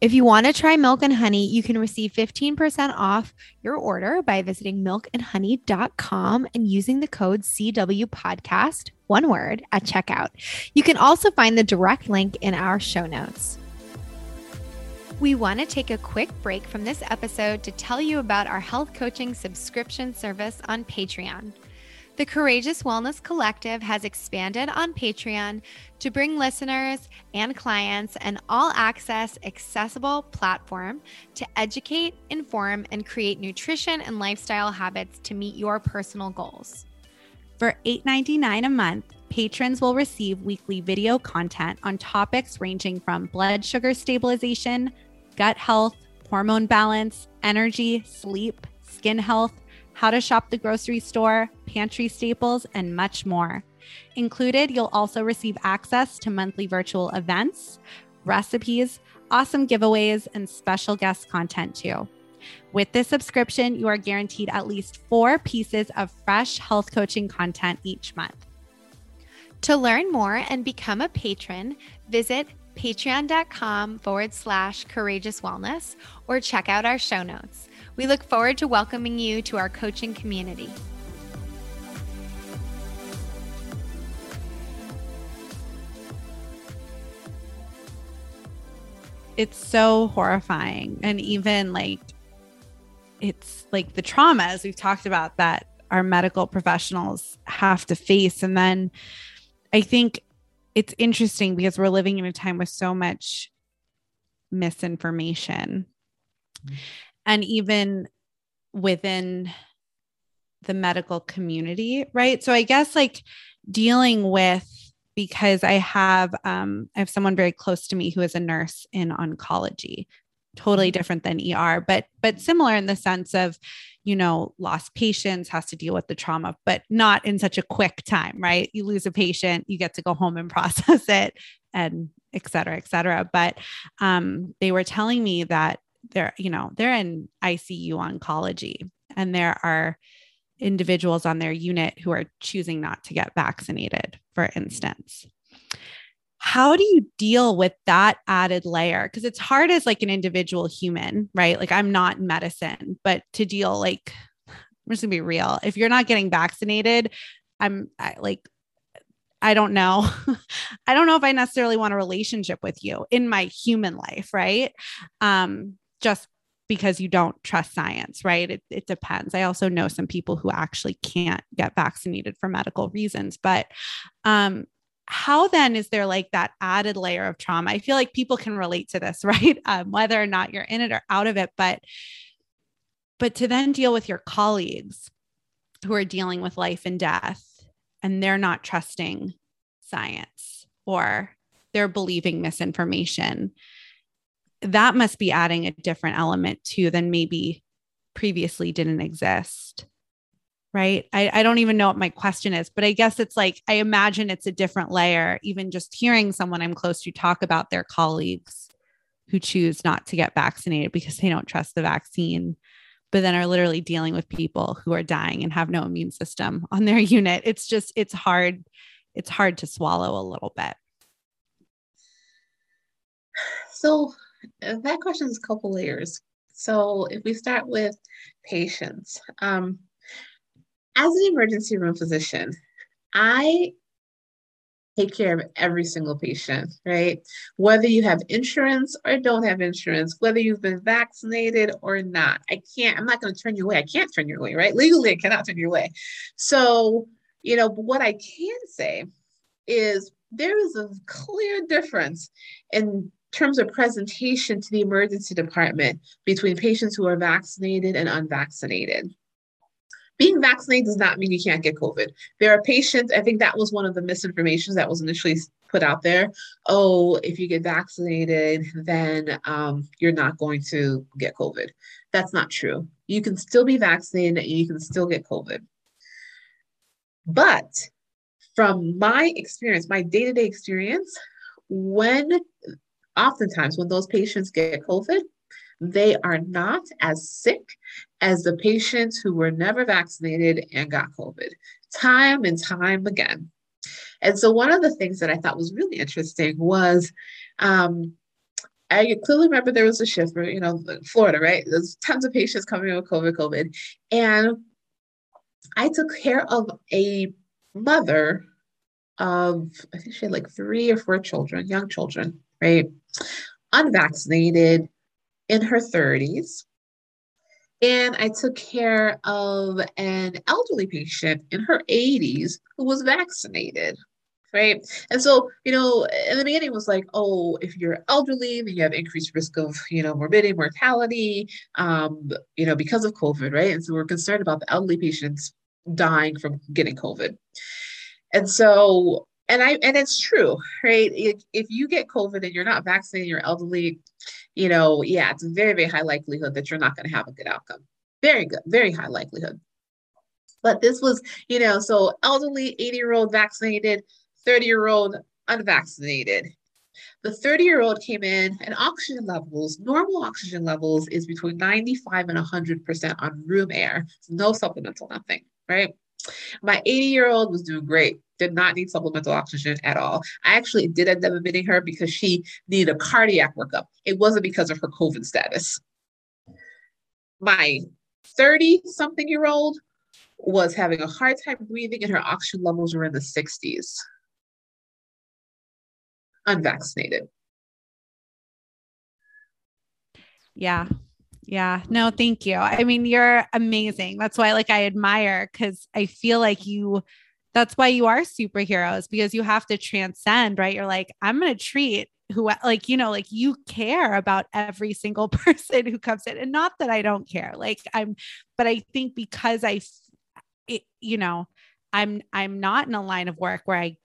If you want to try Milk and Honey, you can receive 15% off your order by visiting milkandhoney.com and using the code CW Podcast one word, at checkout. You can also find the direct link in our show notes. We want to take a quick break from this episode to tell you about our health coaching subscription service on Patreon. The Courageous Wellness Collective has expanded on Patreon to bring listeners and clients an all access, accessible platform to educate, inform, and create nutrition and lifestyle habits to meet your personal goals. For $8.99 a month, patrons will receive weekly video content on topics ranging from blood sugar stabilization, gut health, hormone balance, energy, sleep, skin health, how to shop the grocery store, pantry staples, and much more. Included, you'll also receive access to monthly virtual events, recipes, awesome giveaways, and special guest content too. With this subscription, you are guaranteed at least four pieces of fresh health coaching content each month. To learn more and become a patron, visit patreon.com forward slash courageous wellness or check out our show notes. We look forward to welcoming you to our coaching community. It's so horrifying. And even like it's like the traumas we've talked about that our medical professionals have to face. And then I think it's interesting because we're living in a time with so much misinformation. Mm-hmm. And even within the medical community, right? So I guess like dealing with because I have um I have someone very close to me who is a nurse in oncology totally mm-hmm. different than ER, but but similar in the sense of, you know, lost patients has to deal with the trauma, but not in such a quick time, right? You lose a patient, you get to go home and *laughs* process it and et cetera, et cetera. But um, they were telling me that they're, you know, they're in ICU oncology and there are individuals on their unit who are choosing not to get vaccinated, for instance how do you deal with that added layer? Because it's hard as like an individual human right? Like i'm not in medicine but to deal like i'm just gonna be real. If you're not getting vaccinated i'm I, like i don't know. *laughs* I don't know if i necessarily want a relationship with you in my human life right? Um just because you don't trust science, right? It, it depends. I also know some people who actually can't get vaccinated for medical reasons, but um, how then is there like that added layer of trauma? I feel like people can relate to this, *laughs* right? Um, whether or not you're in it or out of it, but but to then deal with your colleagues who are dealing with life and death and they're not trusting science or they're believing misinformation that must be adding a different element too than maybe previously didn't exist right? I, I don't even know what my question is, but I guess it's like, I imagine it's a different layer, even just hearing someone I'm close to talk about their colleagues who choose not to get vaccinated because they don't trust the vaccine, but then are literally dealing with people who are dying and have no immune system *laughs* on their unit. It's just, it's hard. It's hard to swallow a little bit. So uh, that question is a couple layers. So if we start with patients, um, as an emergency room physician, I take care of every single patient, right? Whether you have insurance or don't have insurance, whether you've been vaccinated or not. I can't, I'm not going to turn you away. I can't turn you away, right? Legally, I cannot turn you away. So, you know, what I can say is there is a clear difference in terms of presentation to the emergency department between patients who are vaccinated and unvaccinated. Being vaccinated does not mean you can't get COVID. There are patients, I think that was one of the misinformations that was initially put out there. Oh, if you get vaccinated, then um, you're not going to get COVID. That's not true. You can still be vaccinated and you can still get COVID. But from my experience, my day to day experience, when oftentimes when those patients get COVID, they are not as sick as the patients who were never vaccinated and got COVID, time and time again. And so, one of the things that I thought was really interesting was um, I clearly remember there was a shift for, you know, Florida, right? There's tons of patients coming with COVID, COVID. And I took care of a mother of, I think she had like three or four children, young children, right? Unvaccinated in her 30s. And I took care of an elderly patient in her 80s who was vaccinated. Right. And so, you know, in the beginning was like, oh, if you're elderly, then you have increased risk of, you know, morbidity, mortality, um, you know, because of COVID, right? And so we're concerned about the elderly patients dying from getting COVID. And so, and I and it's true, right? If, you get COVID and you're not vaccinated, you're elderly, you know, yeah, it's very, very high likelihood that you're not going to have a good outcome. Very good, very high likelihood. But this was, you know, so elderly, 80 year old vaccinated, 30 year old unvaccinated. The 30 year old came in and oxygen levels, normal oxygen levels is between 95 and 100% on room air. no supplemental, nothing, right? My 80 year old was doing great, did not need supplemental oxygen at all. I actually did end up admitting her because she needed a cardiac workup. It wasn't because of her COVID status. My 30 something year old was having a hard time breathing and her oxygen levels were in the 60s. Unvaccinated. Yeah, yeah. No, thank you. I mean, you're amazing. That's why like I admire cuz I feel like you that's why you are superheroes because you have to transcend, right? You're like I'm going to treat who like you know like you care about every single *laughs* person who comes in and not that I don't care. Like I'm but I think because I it, you know, I'm I'm not in a line of work where I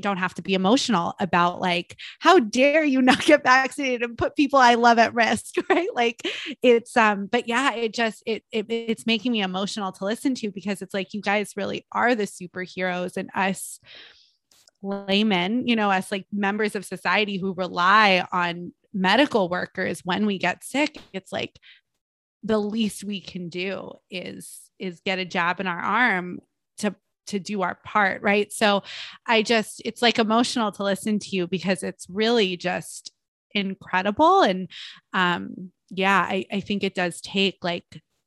don't have to be emotional about like how dare you *laughs* not get vaccinated and put people i love at risk *laughs* right? Like it's um but yeah it just it, it it's making me emotional to listen to because it's like you guys really are the superheroes and us laymen you know us like members of society who rely on medical workers when we get sick. It's like the least we can do is is get a jab in our arm to do our part right? So i just it's like emotional to listen to you because it's really just incredible. And um yeah i i think it does take like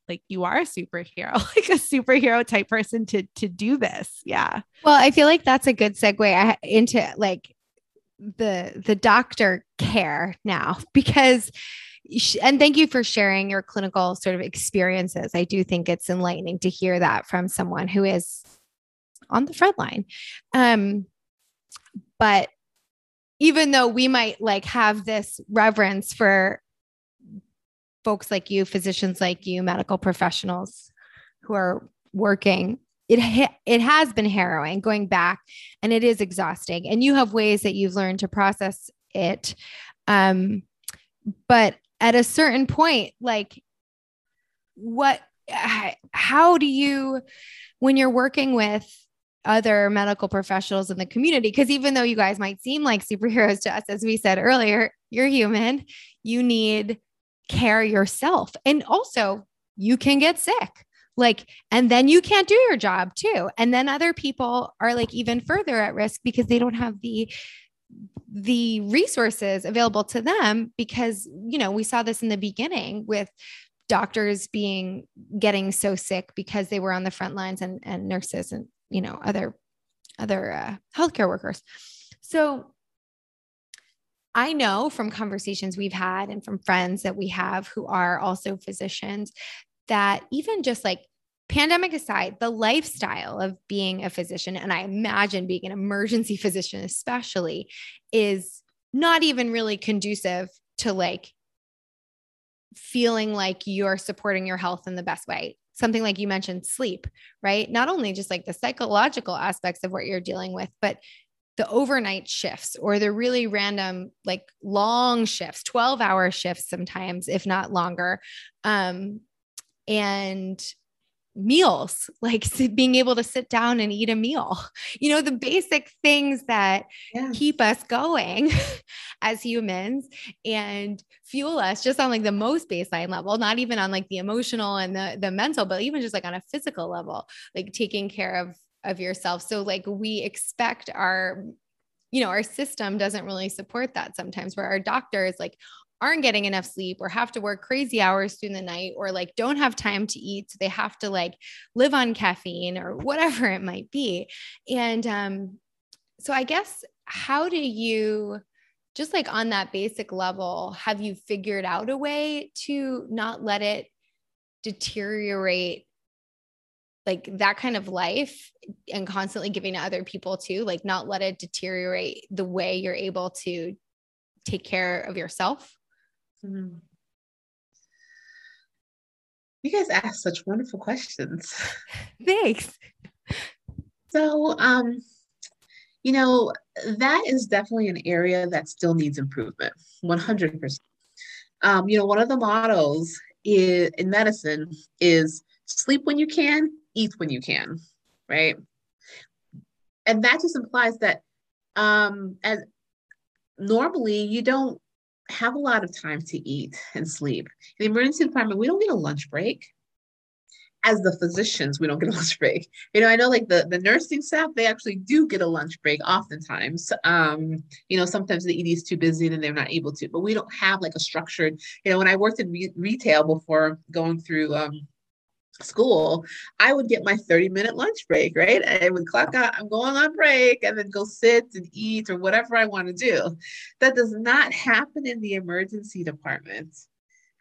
like you are a superhero *laughs* like a superhero type person to to do this. Yeah. Well i feel like that's a good segue into like the the doctor care now *laughs* because and thank you for sharing your clinical sort of experiences. I do think it's enlightening to hear that from someone who is on the front line. Um, but even though we might like have this reverence for folks like you, physicians like you, medical professionals who are working, it ha- it has been harrowing going back, and it is exhausting. And you have ways that you've learned to process it. Um, but at a certain point, like what? How do you, when you're working with other medical professionals in the community. Because even though you guys might seem like superheroes to us, as we said earlier, you're human, you need care yourself. And also, you can get sick. Like, and then you can't do your job too. And then other people are like even further at risk because they don't have the the resources available to them because you know we saw this in the beginning with doctors being getting so sick because they were on the front lines and, and nurses and you know other other uh, healthcare workers So I know from conversations we've had and from friends that we have who are also physicians that even just like pandemic aside, the lifestyle of being a physician, and I imagine being an emergency *laughs* physician, especially, is not even really conducive to like feeling like you're supporting your health in the best way. Something like you mentioned, sleep, right? Not only just like the psychological aspects of what you're dealing with, but the overnight shifts or the really random, like long shifts, 12 hour shifts sometimes, if not longer. Um, and meals, like being able to sit down and eat a meal, *laughs* you know, the basic things that yeah. keep us going *laughs* as humans and fuel us just on like the most baseline level, not even on like the emotional and the, the mental, but even just like on a physical level, like taking care of of yourself. So like we expect our you know, our system doesn't really support that sometimes where our doctors like aren't getting enough sleep or have to work crazy hours through the night or like don't have time to eat so they have to like live on caffeine or whatever it might be. And um so i guess how do you just like on that basic level have you figured out a way to not let it deteriorate like that kind of life and constantly giving to other people too? Like not let it deteriorate the way you're able to take care of yourself Mm-hmm. You guys ask such wonderful questions. *laughs* Thanks. So, um, you know, that is definitely an area that still needs improvement, 100%. Um, you know, one of the mottos is, in medicine is sleep when you can, eat when you can, right? And that just implies that um, as normally you don't have a lot of time to eat and sleep. In the emergency department, we don't get a lunch break. As the physicians, we don't get a *laughs* lunch break. You know, I know like the, the nursing staff, they actually do get a lunch break oftentimes. Um, you know, sometimes the ED is too busy and they're not able to, but we don't have like a structured, you know, when I worked in re- retail before going through um, school, I would get my 30 minute lunch break, right? I would clock out, I'm going on break, and then go sit and eat or whatever I want to do. That does not happen in the emergency department.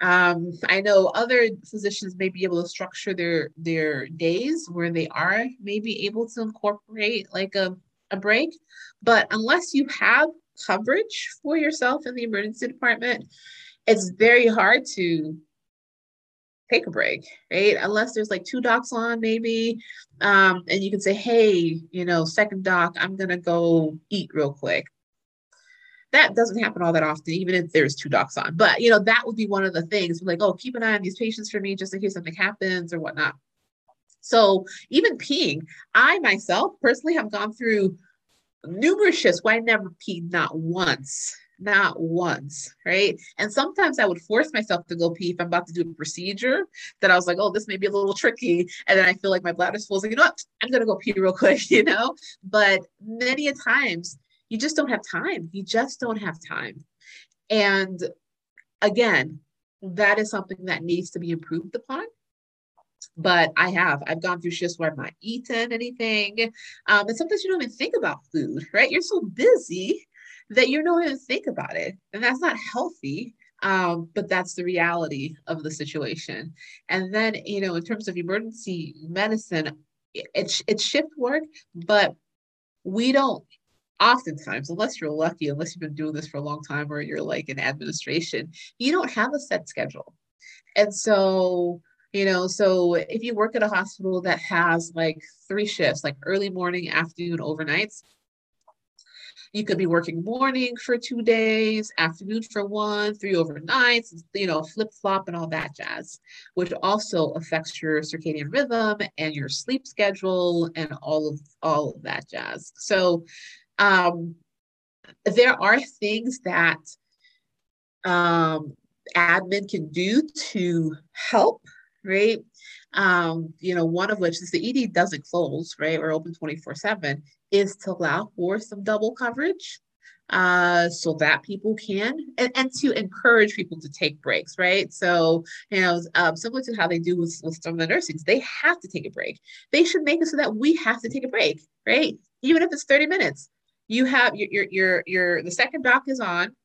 Um, I know other physicians may be able to structure their their days where they are maybe able to incorporate like a, a break, but unless you have coverage for yourself in the emergency department, it's very hard to take a break, right? Unless there's like two docs on, maybe. Um, and you can say, hey, you know, second doc, I'm going to go eat real quick. That doesn't happen all that often, even if there's two docs on. But, you know, that would be one of the things like, oh, keep an eye on these patients for me just in case something happens or whatnot. So even peeing, I myself personally have gone through numerous shifts where I never peed not once not once, right? And sometimes I would force myself to go pee if I'm about to do a procedure that I was like, oh, this may be a little tricky. And then I feel like my bladder's full. So, you know what? I'm going to go pee real quick, *laughs* you know? But many a times you just don't have time. You just don't have time. And again, that is something that needs to be improved upon but I have. I've gone through shifts where I've not eaten anything. Um, and sometimes you don't even think about food, right? You're so busy that you don't even think about it. And that's not healthy. Um, but that's the reality of the situation. And then, you know, in terms of emergency medicine, it's it's shift work, but we don't oftentimes, unless you're lucky, unless you've been doing this for a long time or you're like in administration, you don't have a set schedule. And so, you know, so if you work at a hospital that has like three shifts, like early morning, afternoon, overnights, you could be working morning for two days, afternoon for one, three overnights, you know, flip flop and all that jazz, which also affects your circadian rhythm and your sleep schedule and all of all of that jazz. So um, there are things that um, admin can do to help, right? Um, you know, one of which is the ED doesn't close, right? We're open 24 7 is to allow for some double coverage uh, so that people can and, and to encourage people to take breaks, right? So, you know, um, similar to how they do with, with some of the nursings, they have to take a break. They should make it so that we have to take a break, right? Even if it's 30 minutes. you have your your your, your the second doc is on.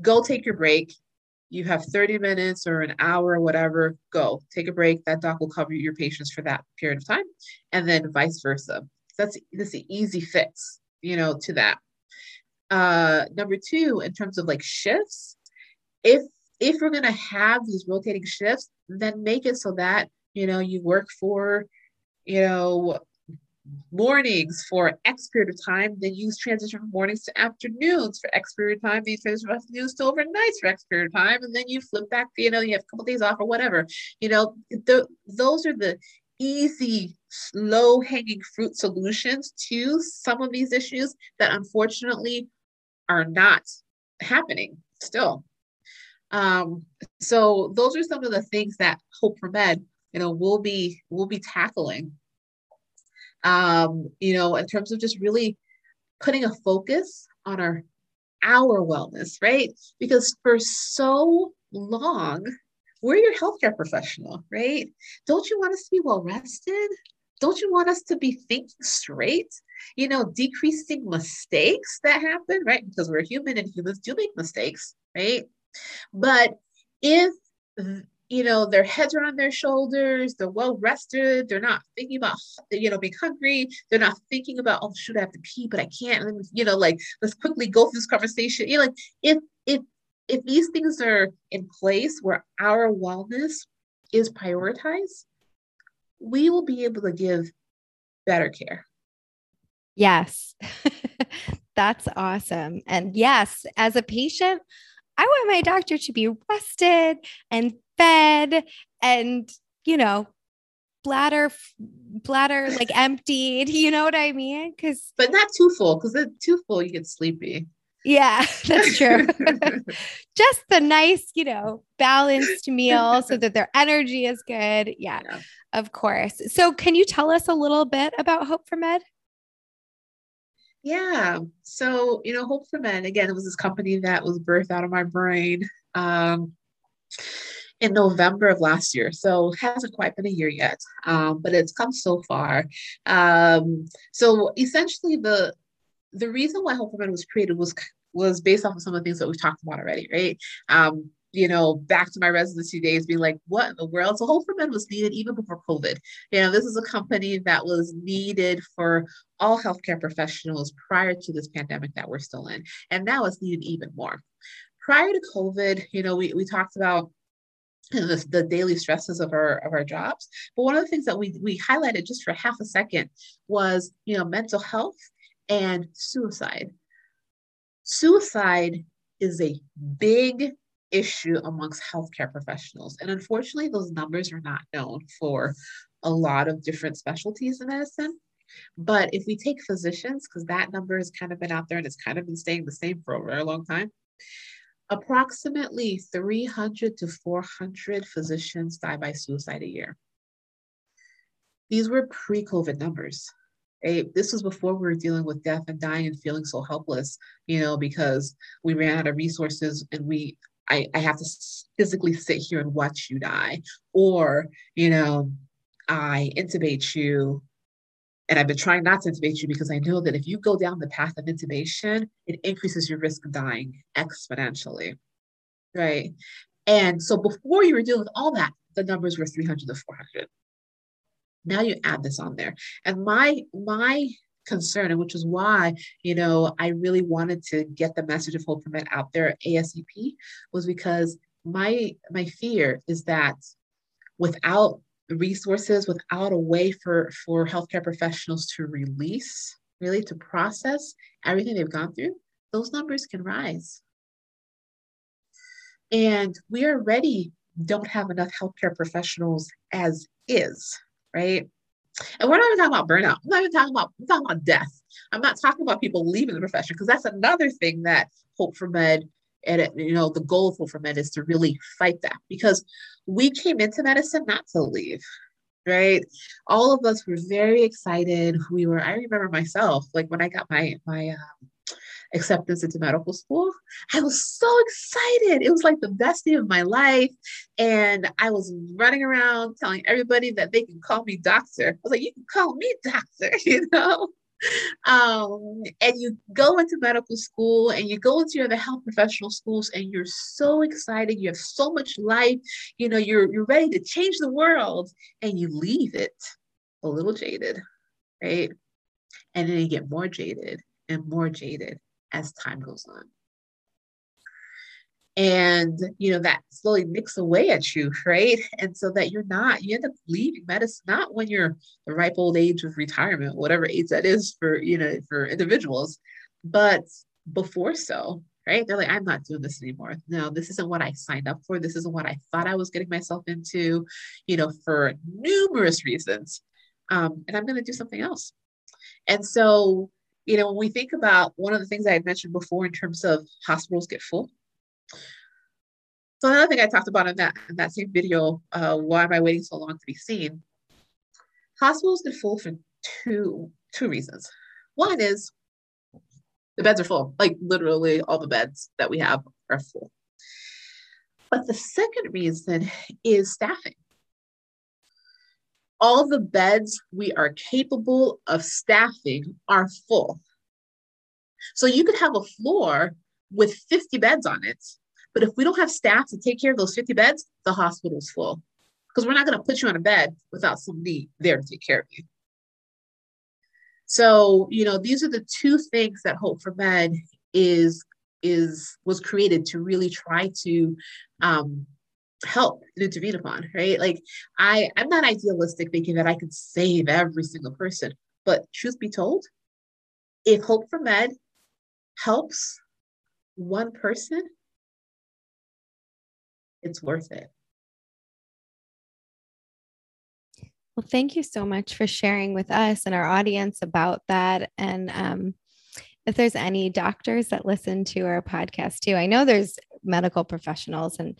Go take your break. You have 30 minutes or an hour or whatever. Go take a break. That doc will cover your patients for that period of time, and then vice versa. That's that's the easy fix, you know, to that. Uh, number two, in terms of like shifts, if if we're gonna have these rotating shifts, then make it so that you know you work for you know mornings for X period of time, then use transition from mornings to afternoons for X period of time, then you transition from afternoons to overnights for X period of time, and then you flip back, you know, you have a couple days off or whatever. You know, the, those are the easy, low hanging fruit solutions to some of these issues that unfortunately are not happening still. Um, so those are some of the things that Hope for Med, you know, will be will be tackling um, you know, in terms of just really putting a focus on our our wellness, right? Because for so long, we're your healthcare professional, right? Don't you want us to be well rested? Don't you want us to be thinking straight? You know, decreasing mistakes that happen, right? Because we're human and humans do make mistakes, right? But if you know, their heads are on their shoulders, they're well rested, they're not thinking about, you know, being hungry, they're not thinking about, oh, shoot, I have to pee, but I can't. And, you know, like, let's quickly go through this conversation. You know, like, if, if, if these things are in place where our wellness is prioritized, we will be able to give better care. Yes. *laughs* That's awesome. And yes, as a patient, I want my doctor to be rested and fed and, you know, bladder bladder like *laughs* emptied you know what i mean? Because but not too full because it's too full you get sleepy. Yeah *laughs* that's true. *laughs* Just the nice you know balanced meal so that their energy is good. Yeah, yeah, of course. So can you tell us a little bit about hope for med? Yeah so you know Hope for Med again it was this company that was birthed out of my brain. Um in November of last year. So it hasn't quite been a year yet, um, but it's come so far. Um, so essentially, the the reason why Hope for Med was created was was based off of some of the things that we've talked about already, right? Um, you know, back to my residency days, being like, what in the world? So Hope for Med was needed even before COVID. You know, this is a company that was needed for all healthcare professionals prior to this pandemic that we're still in. And now it's needed even more. Prior to COVID, you know, we, we talked about the, the daily stresses of our of our jobs. But one of the things that we we highlighted just for half a second was you know mental health and suicide. Suicide is a big issue amongst healthcare professionals, and unfortunately, those numbers are not known for a lot of different specialties in medicine. But if we take physicians, because that number has kind of been out there and it's kind of been staying the same for a very long time, Approximately 300 to 400 physicians die by suicide a year. These were pre COVID numbers. This was before we were dealing with death and dying and feeling so helpless, you know, because we ran out of resources and we I, I have to physically sit here and watch you die. Or, you know, I intubate you and I've been trying not to intubate you because I know that if you go down the path of intubation, it increases your risk of dying exponentially. Right. And so before you were dealing with all that, the numbers were 300 to 400. Now you add this on there. And my my concern, and which is why, you know, I really wanted to get the message of Hope Men out there ASAP, was because my my fear is that without resources, without a way for, for healthcare professionals to release, really to process everything they've gone through, those numbers can rise. And we already don't have enough healthcare professionals as is, right? And we're not even talking about burnout. I'm not even talking about, I'm talking about death. I'm not talking about people leaving the profession because that's another thing that Hope for Med and it, you know the goal for Med is to really fight that because we came into medicine not to leave right? All of us were very excited. We were i remember myself like when i got my my um, acceptance into medical school i was so excited. It was like the best day of my life. And i was running around telling everybody that they can call me doctor. I was like you can call me doctor *laughs* you know um, and you go into medical school and you go into the health professional schools and you're so excited. You have so much life. You know you're you're ready to change the world and you leave it a little jaded right? And then you get more jaded and more jaded as time goes on and you know that slowly nicks away at you *laughs* right? And so that you're not you end up leaving medicine not when you're the ripe old age of retirement whatever age that is for you know for individuals but before so right? They're like i'm not doing this anymore. No this isn't what i signed up for. This isn't what i thought i was getting myself into you know for numerous reasons um, and i'm going to do something else. And so you know when we think about one of the things i had mentioned before in terms of hospitals get full so another thing I talked about in that in that same video, uh, why am I waiting so long to be seen? Hospitals get full for two two reasons. One is the beds are full, like literally all the beds that we have are full. But the second reason is staffing. All the beds we are capable of staffing are full. So you could have a floor with 50 beds on it, but if we don't have staff to take care of those 50 beds, the hospital's full. Because we're not going to put you on a bed without somebody there to take care of you. So, you know, these are the two things that Hope for Med is is was created to really try to um, help and intervene upon, right? Like I, I'm not idealistic thinking that I could save every single person, but truth be told, if Hope for Med helps one person, it's worth it. Well, thank you so much for sharing with us and our audience about that. And um, if there's any doctors that listen to our podcast too, I know there's medical professionals, and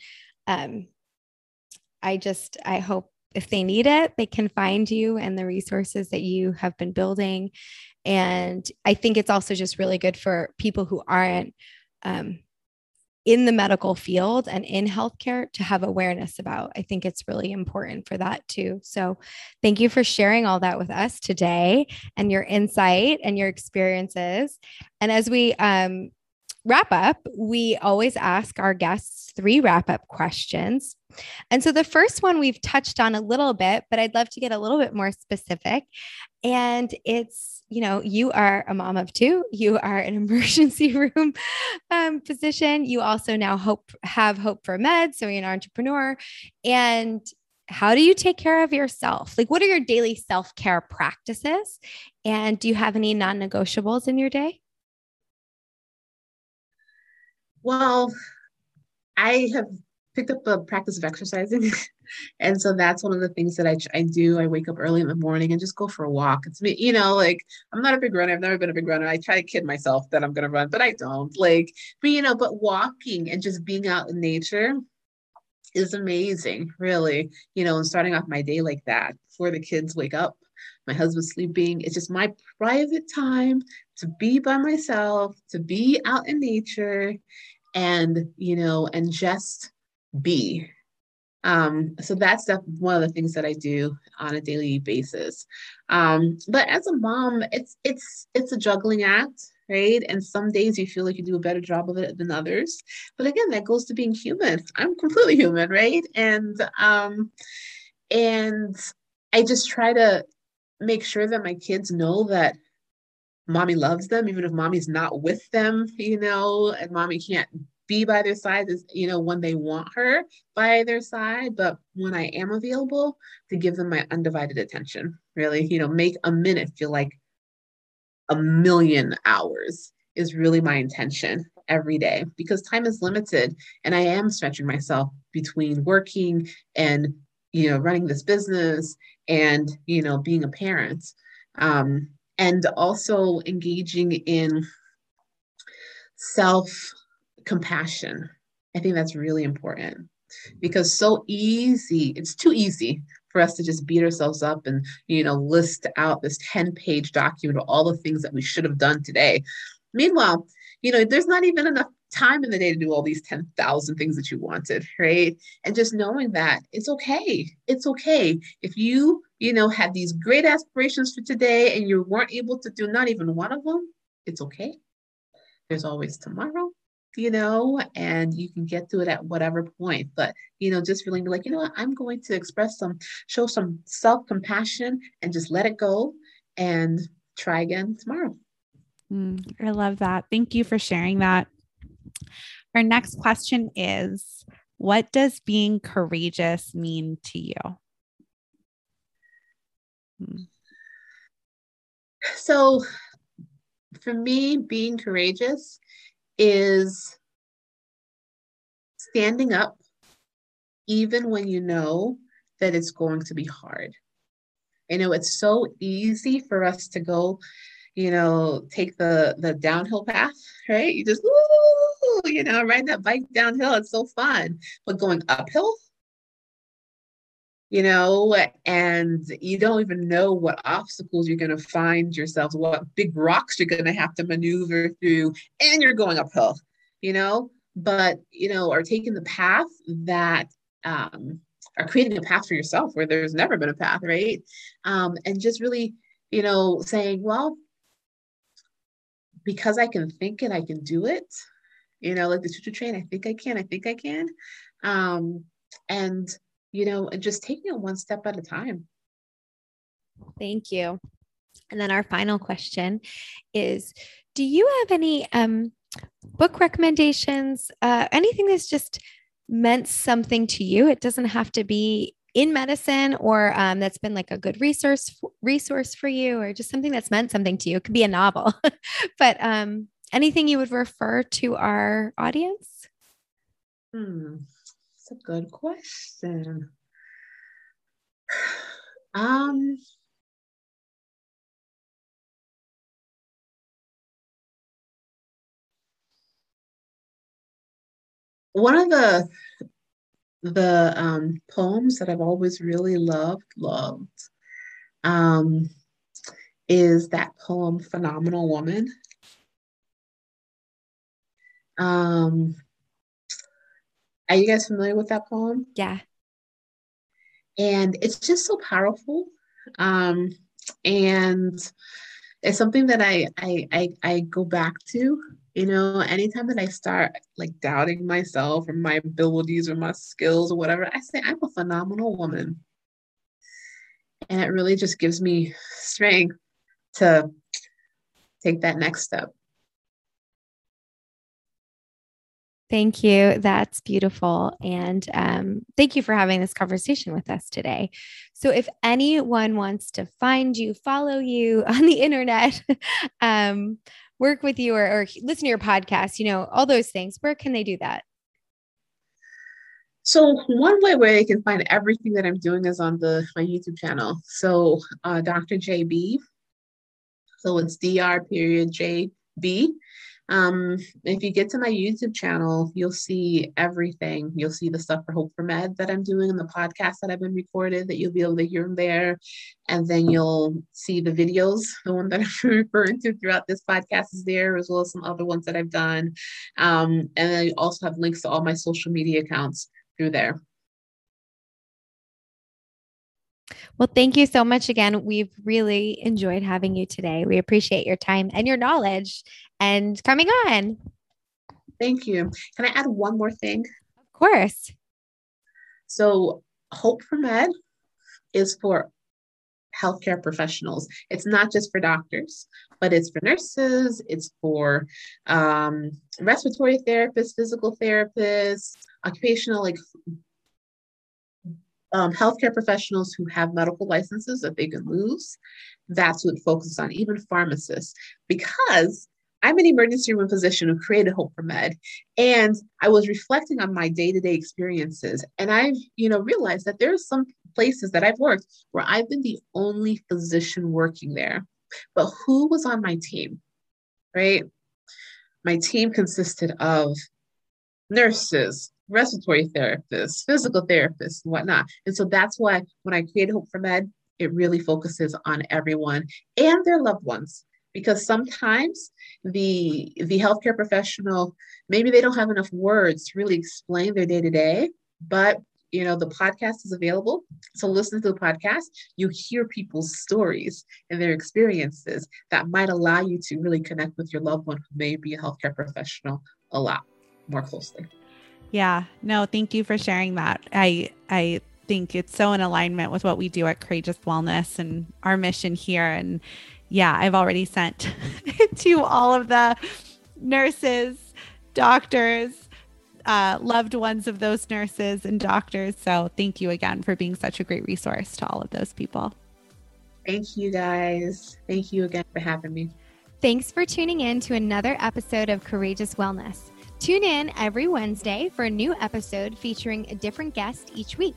um, I just I hope if they need it, they can find you and the resources that you have been building. And I think it's also just really good for people who aren't um, in the medical field and in healthcare to have awareness about. I think it's really important for that too. So, thank you for sharing all that with us today and your insight and your experiences. And as we um, wrap up, we always ask our guests three wrap up questions. And so the first one we've touched on a little bit, but I'd love to get a little bit more specific. And it's, you know, you are a mom of two, you are an *laughs* emergency room um, physician. You also now hope have hope for med, so you're an entrepreneur. And how do you take care of yourself? Like, what are your daily self care practices? And do you have any non negotiables in your day? Well, I have picked up a practice of exercising. *laughs* and so that's one of the things that I, I do. I wake up early in the morning and just go for a walk. It's me, you know, like I'm not a big runner. I've never been a big runner. I try to kid myself that I'm going to run, but I don't. Like, but you know, but walking and just being out in nature is amazing, really. You know, and starting off my day like that before the kids wake up, my husband's sleeping. It's just my private time to be by myself, to be out in nature and you know and just be um, so that's one of the things that I do on a daily basis. Um, but as a mom, it's it's it's a juggling act, right? And some days you feel like you do a better job of it than others. But again, that goes to being human. I'm completely human, right? And um, and I just try to make sure that my kids know that mommy loves them, even if mommy's not with them, you know, and mommy can't be by their side is you know when they want her by their side. But when i am available to give them my undivided attention really you know make a minute feel like a million hours is really my intention every day because time is limited and i am stretching myself between working and you know running this business and you know being a parent. Um, and also engaging in self compassion. I think that's really important because so easy, it's too easy for us to just beat ourselves up and you know list out this 10 page document of all the things that we should have done today. Meanwhile, you know, there's not even enough time in the day to do all these 10,000 things that you wanted, right? And just knowing that it's okay. It's okay. If you, you know, had these great aspirations for today and you weren't able to do not even one of them, it's okay. There's always tomorrow, you know, and you can get to it at whatever point. But, you know, just feeling like, you know what, I'm going to express some, show some self compassion and just let it go and try again tomorrow. Mm, I love that. Thank you for sharing that. Our next question is What does being courageous mean to you? So, for me, being courageous is standing up even when you know that it's going to be hard. I know it's so easy for us to go you know, take the the downhill path, right? You just, you know, ride that bike downhill. It's so fun. But going uphill, you know, and you don't even know what obstacles you're going to find yourself, what big rocks you're going to have to maneuver through, and you're going uphill, you know, but, you know, are taking the path that, um, are creating a path for yourself where there's never been a path, right? Um, and just really, you know, saying, well, because I can think it, I can do it. You know, like the choo train, I think I can, I think I can. Um, and, you know, and just taking it one step at a time. Thank you. And then our final question is Do you have any um, book recommendations? Uh, anything that's just meant something to you? It doesn't have to be in medicine or um, that's been like a good resource resource for you or just something that's meant something to you it could be a novel *laughs* but um, anything you would refer to our audience hmm that's a good question *sighs* um one of the the um, poems that I've always really loved, loved, um, is that poem Phenomenal Woman. Um, are you guys familiar with that poem? Yeah. And it's just so powerful. Um, and it's something that I, I I I go back to you know, anytime that I start like doubting myself or my abilities or my skills or whatever, I say I'm a phenomenal woman. And it really just gives me strength to take that next step. Thank you. That's beautiful. And um, thank you for having this conversation with us today. So, if anyone wants to find you, follow you *laughs* on the internet, *laughs* um, work with you or, or listen to your podcast, you know, all those things, where can they do that? So one way where they can find everything that I'm doing is on the my YouTube channel. So uh, Dr. JB. So it's Dr. Period JB. Um, if you get to my YouTube channel, you'll see everything. You'll see the stuff for Hope for Med that I'm doing and the podcast that I've been recorded that you'll be able to hear there. And then you'll see the videos, the one that *laughs* I'm referring to throughout this podcast is there, as well as some other ones that I've done. Um, and I also have links to all my social media accounts through there. Well, thank you so much again. We've really enjoyed having you today. We appreciate your time and your knowledge and coming on. Thank you. Can I add one more thing? Of course. So, Hope for Med is for healthcare professionals. It's not just for doctors, but it's for nurses, it's for um, respiratory therapists, physical therapists, occupational like um, healthcare professionals who have medical licenses that they can lose. That's what it focuses on, even pharmacists, because I'm an emergency room physician who created Hope for Med, and I was reflecting on my day-to-day experiences, and I've you know realized that there are some places that I've worked where I've been the only physician working there, but who was on my team, right? My team consisted of nurses, respiratory therapists, physical therapists, and whatnot. And so that's why when I created Hope for Med, it really focuses on everyone and their loved ones because sometimes the the healthcare professional maybe they don't have enough words to really explain their day to day but you know the podcast is available. So listen to the podcast. You hear people's stories and their experiences that might allow you to really connect with your loved one who may be a healthcare professional a lot more closely. Yeah. No thank you for sharing that. I i think it's so in alignment with what we do at courageous wellness and our mission here. And yeah i've already sent *laughs* to all of the nurses doctors uh, loved ones of those nurses and doctors. So thank you again for being such a great resource to all of those people. Thank you guys. Thank you again for having me. Thanks for tuning in to another episode of Courageous Wellness. Tune in every Wednesday for a new episode featuring a different guest each week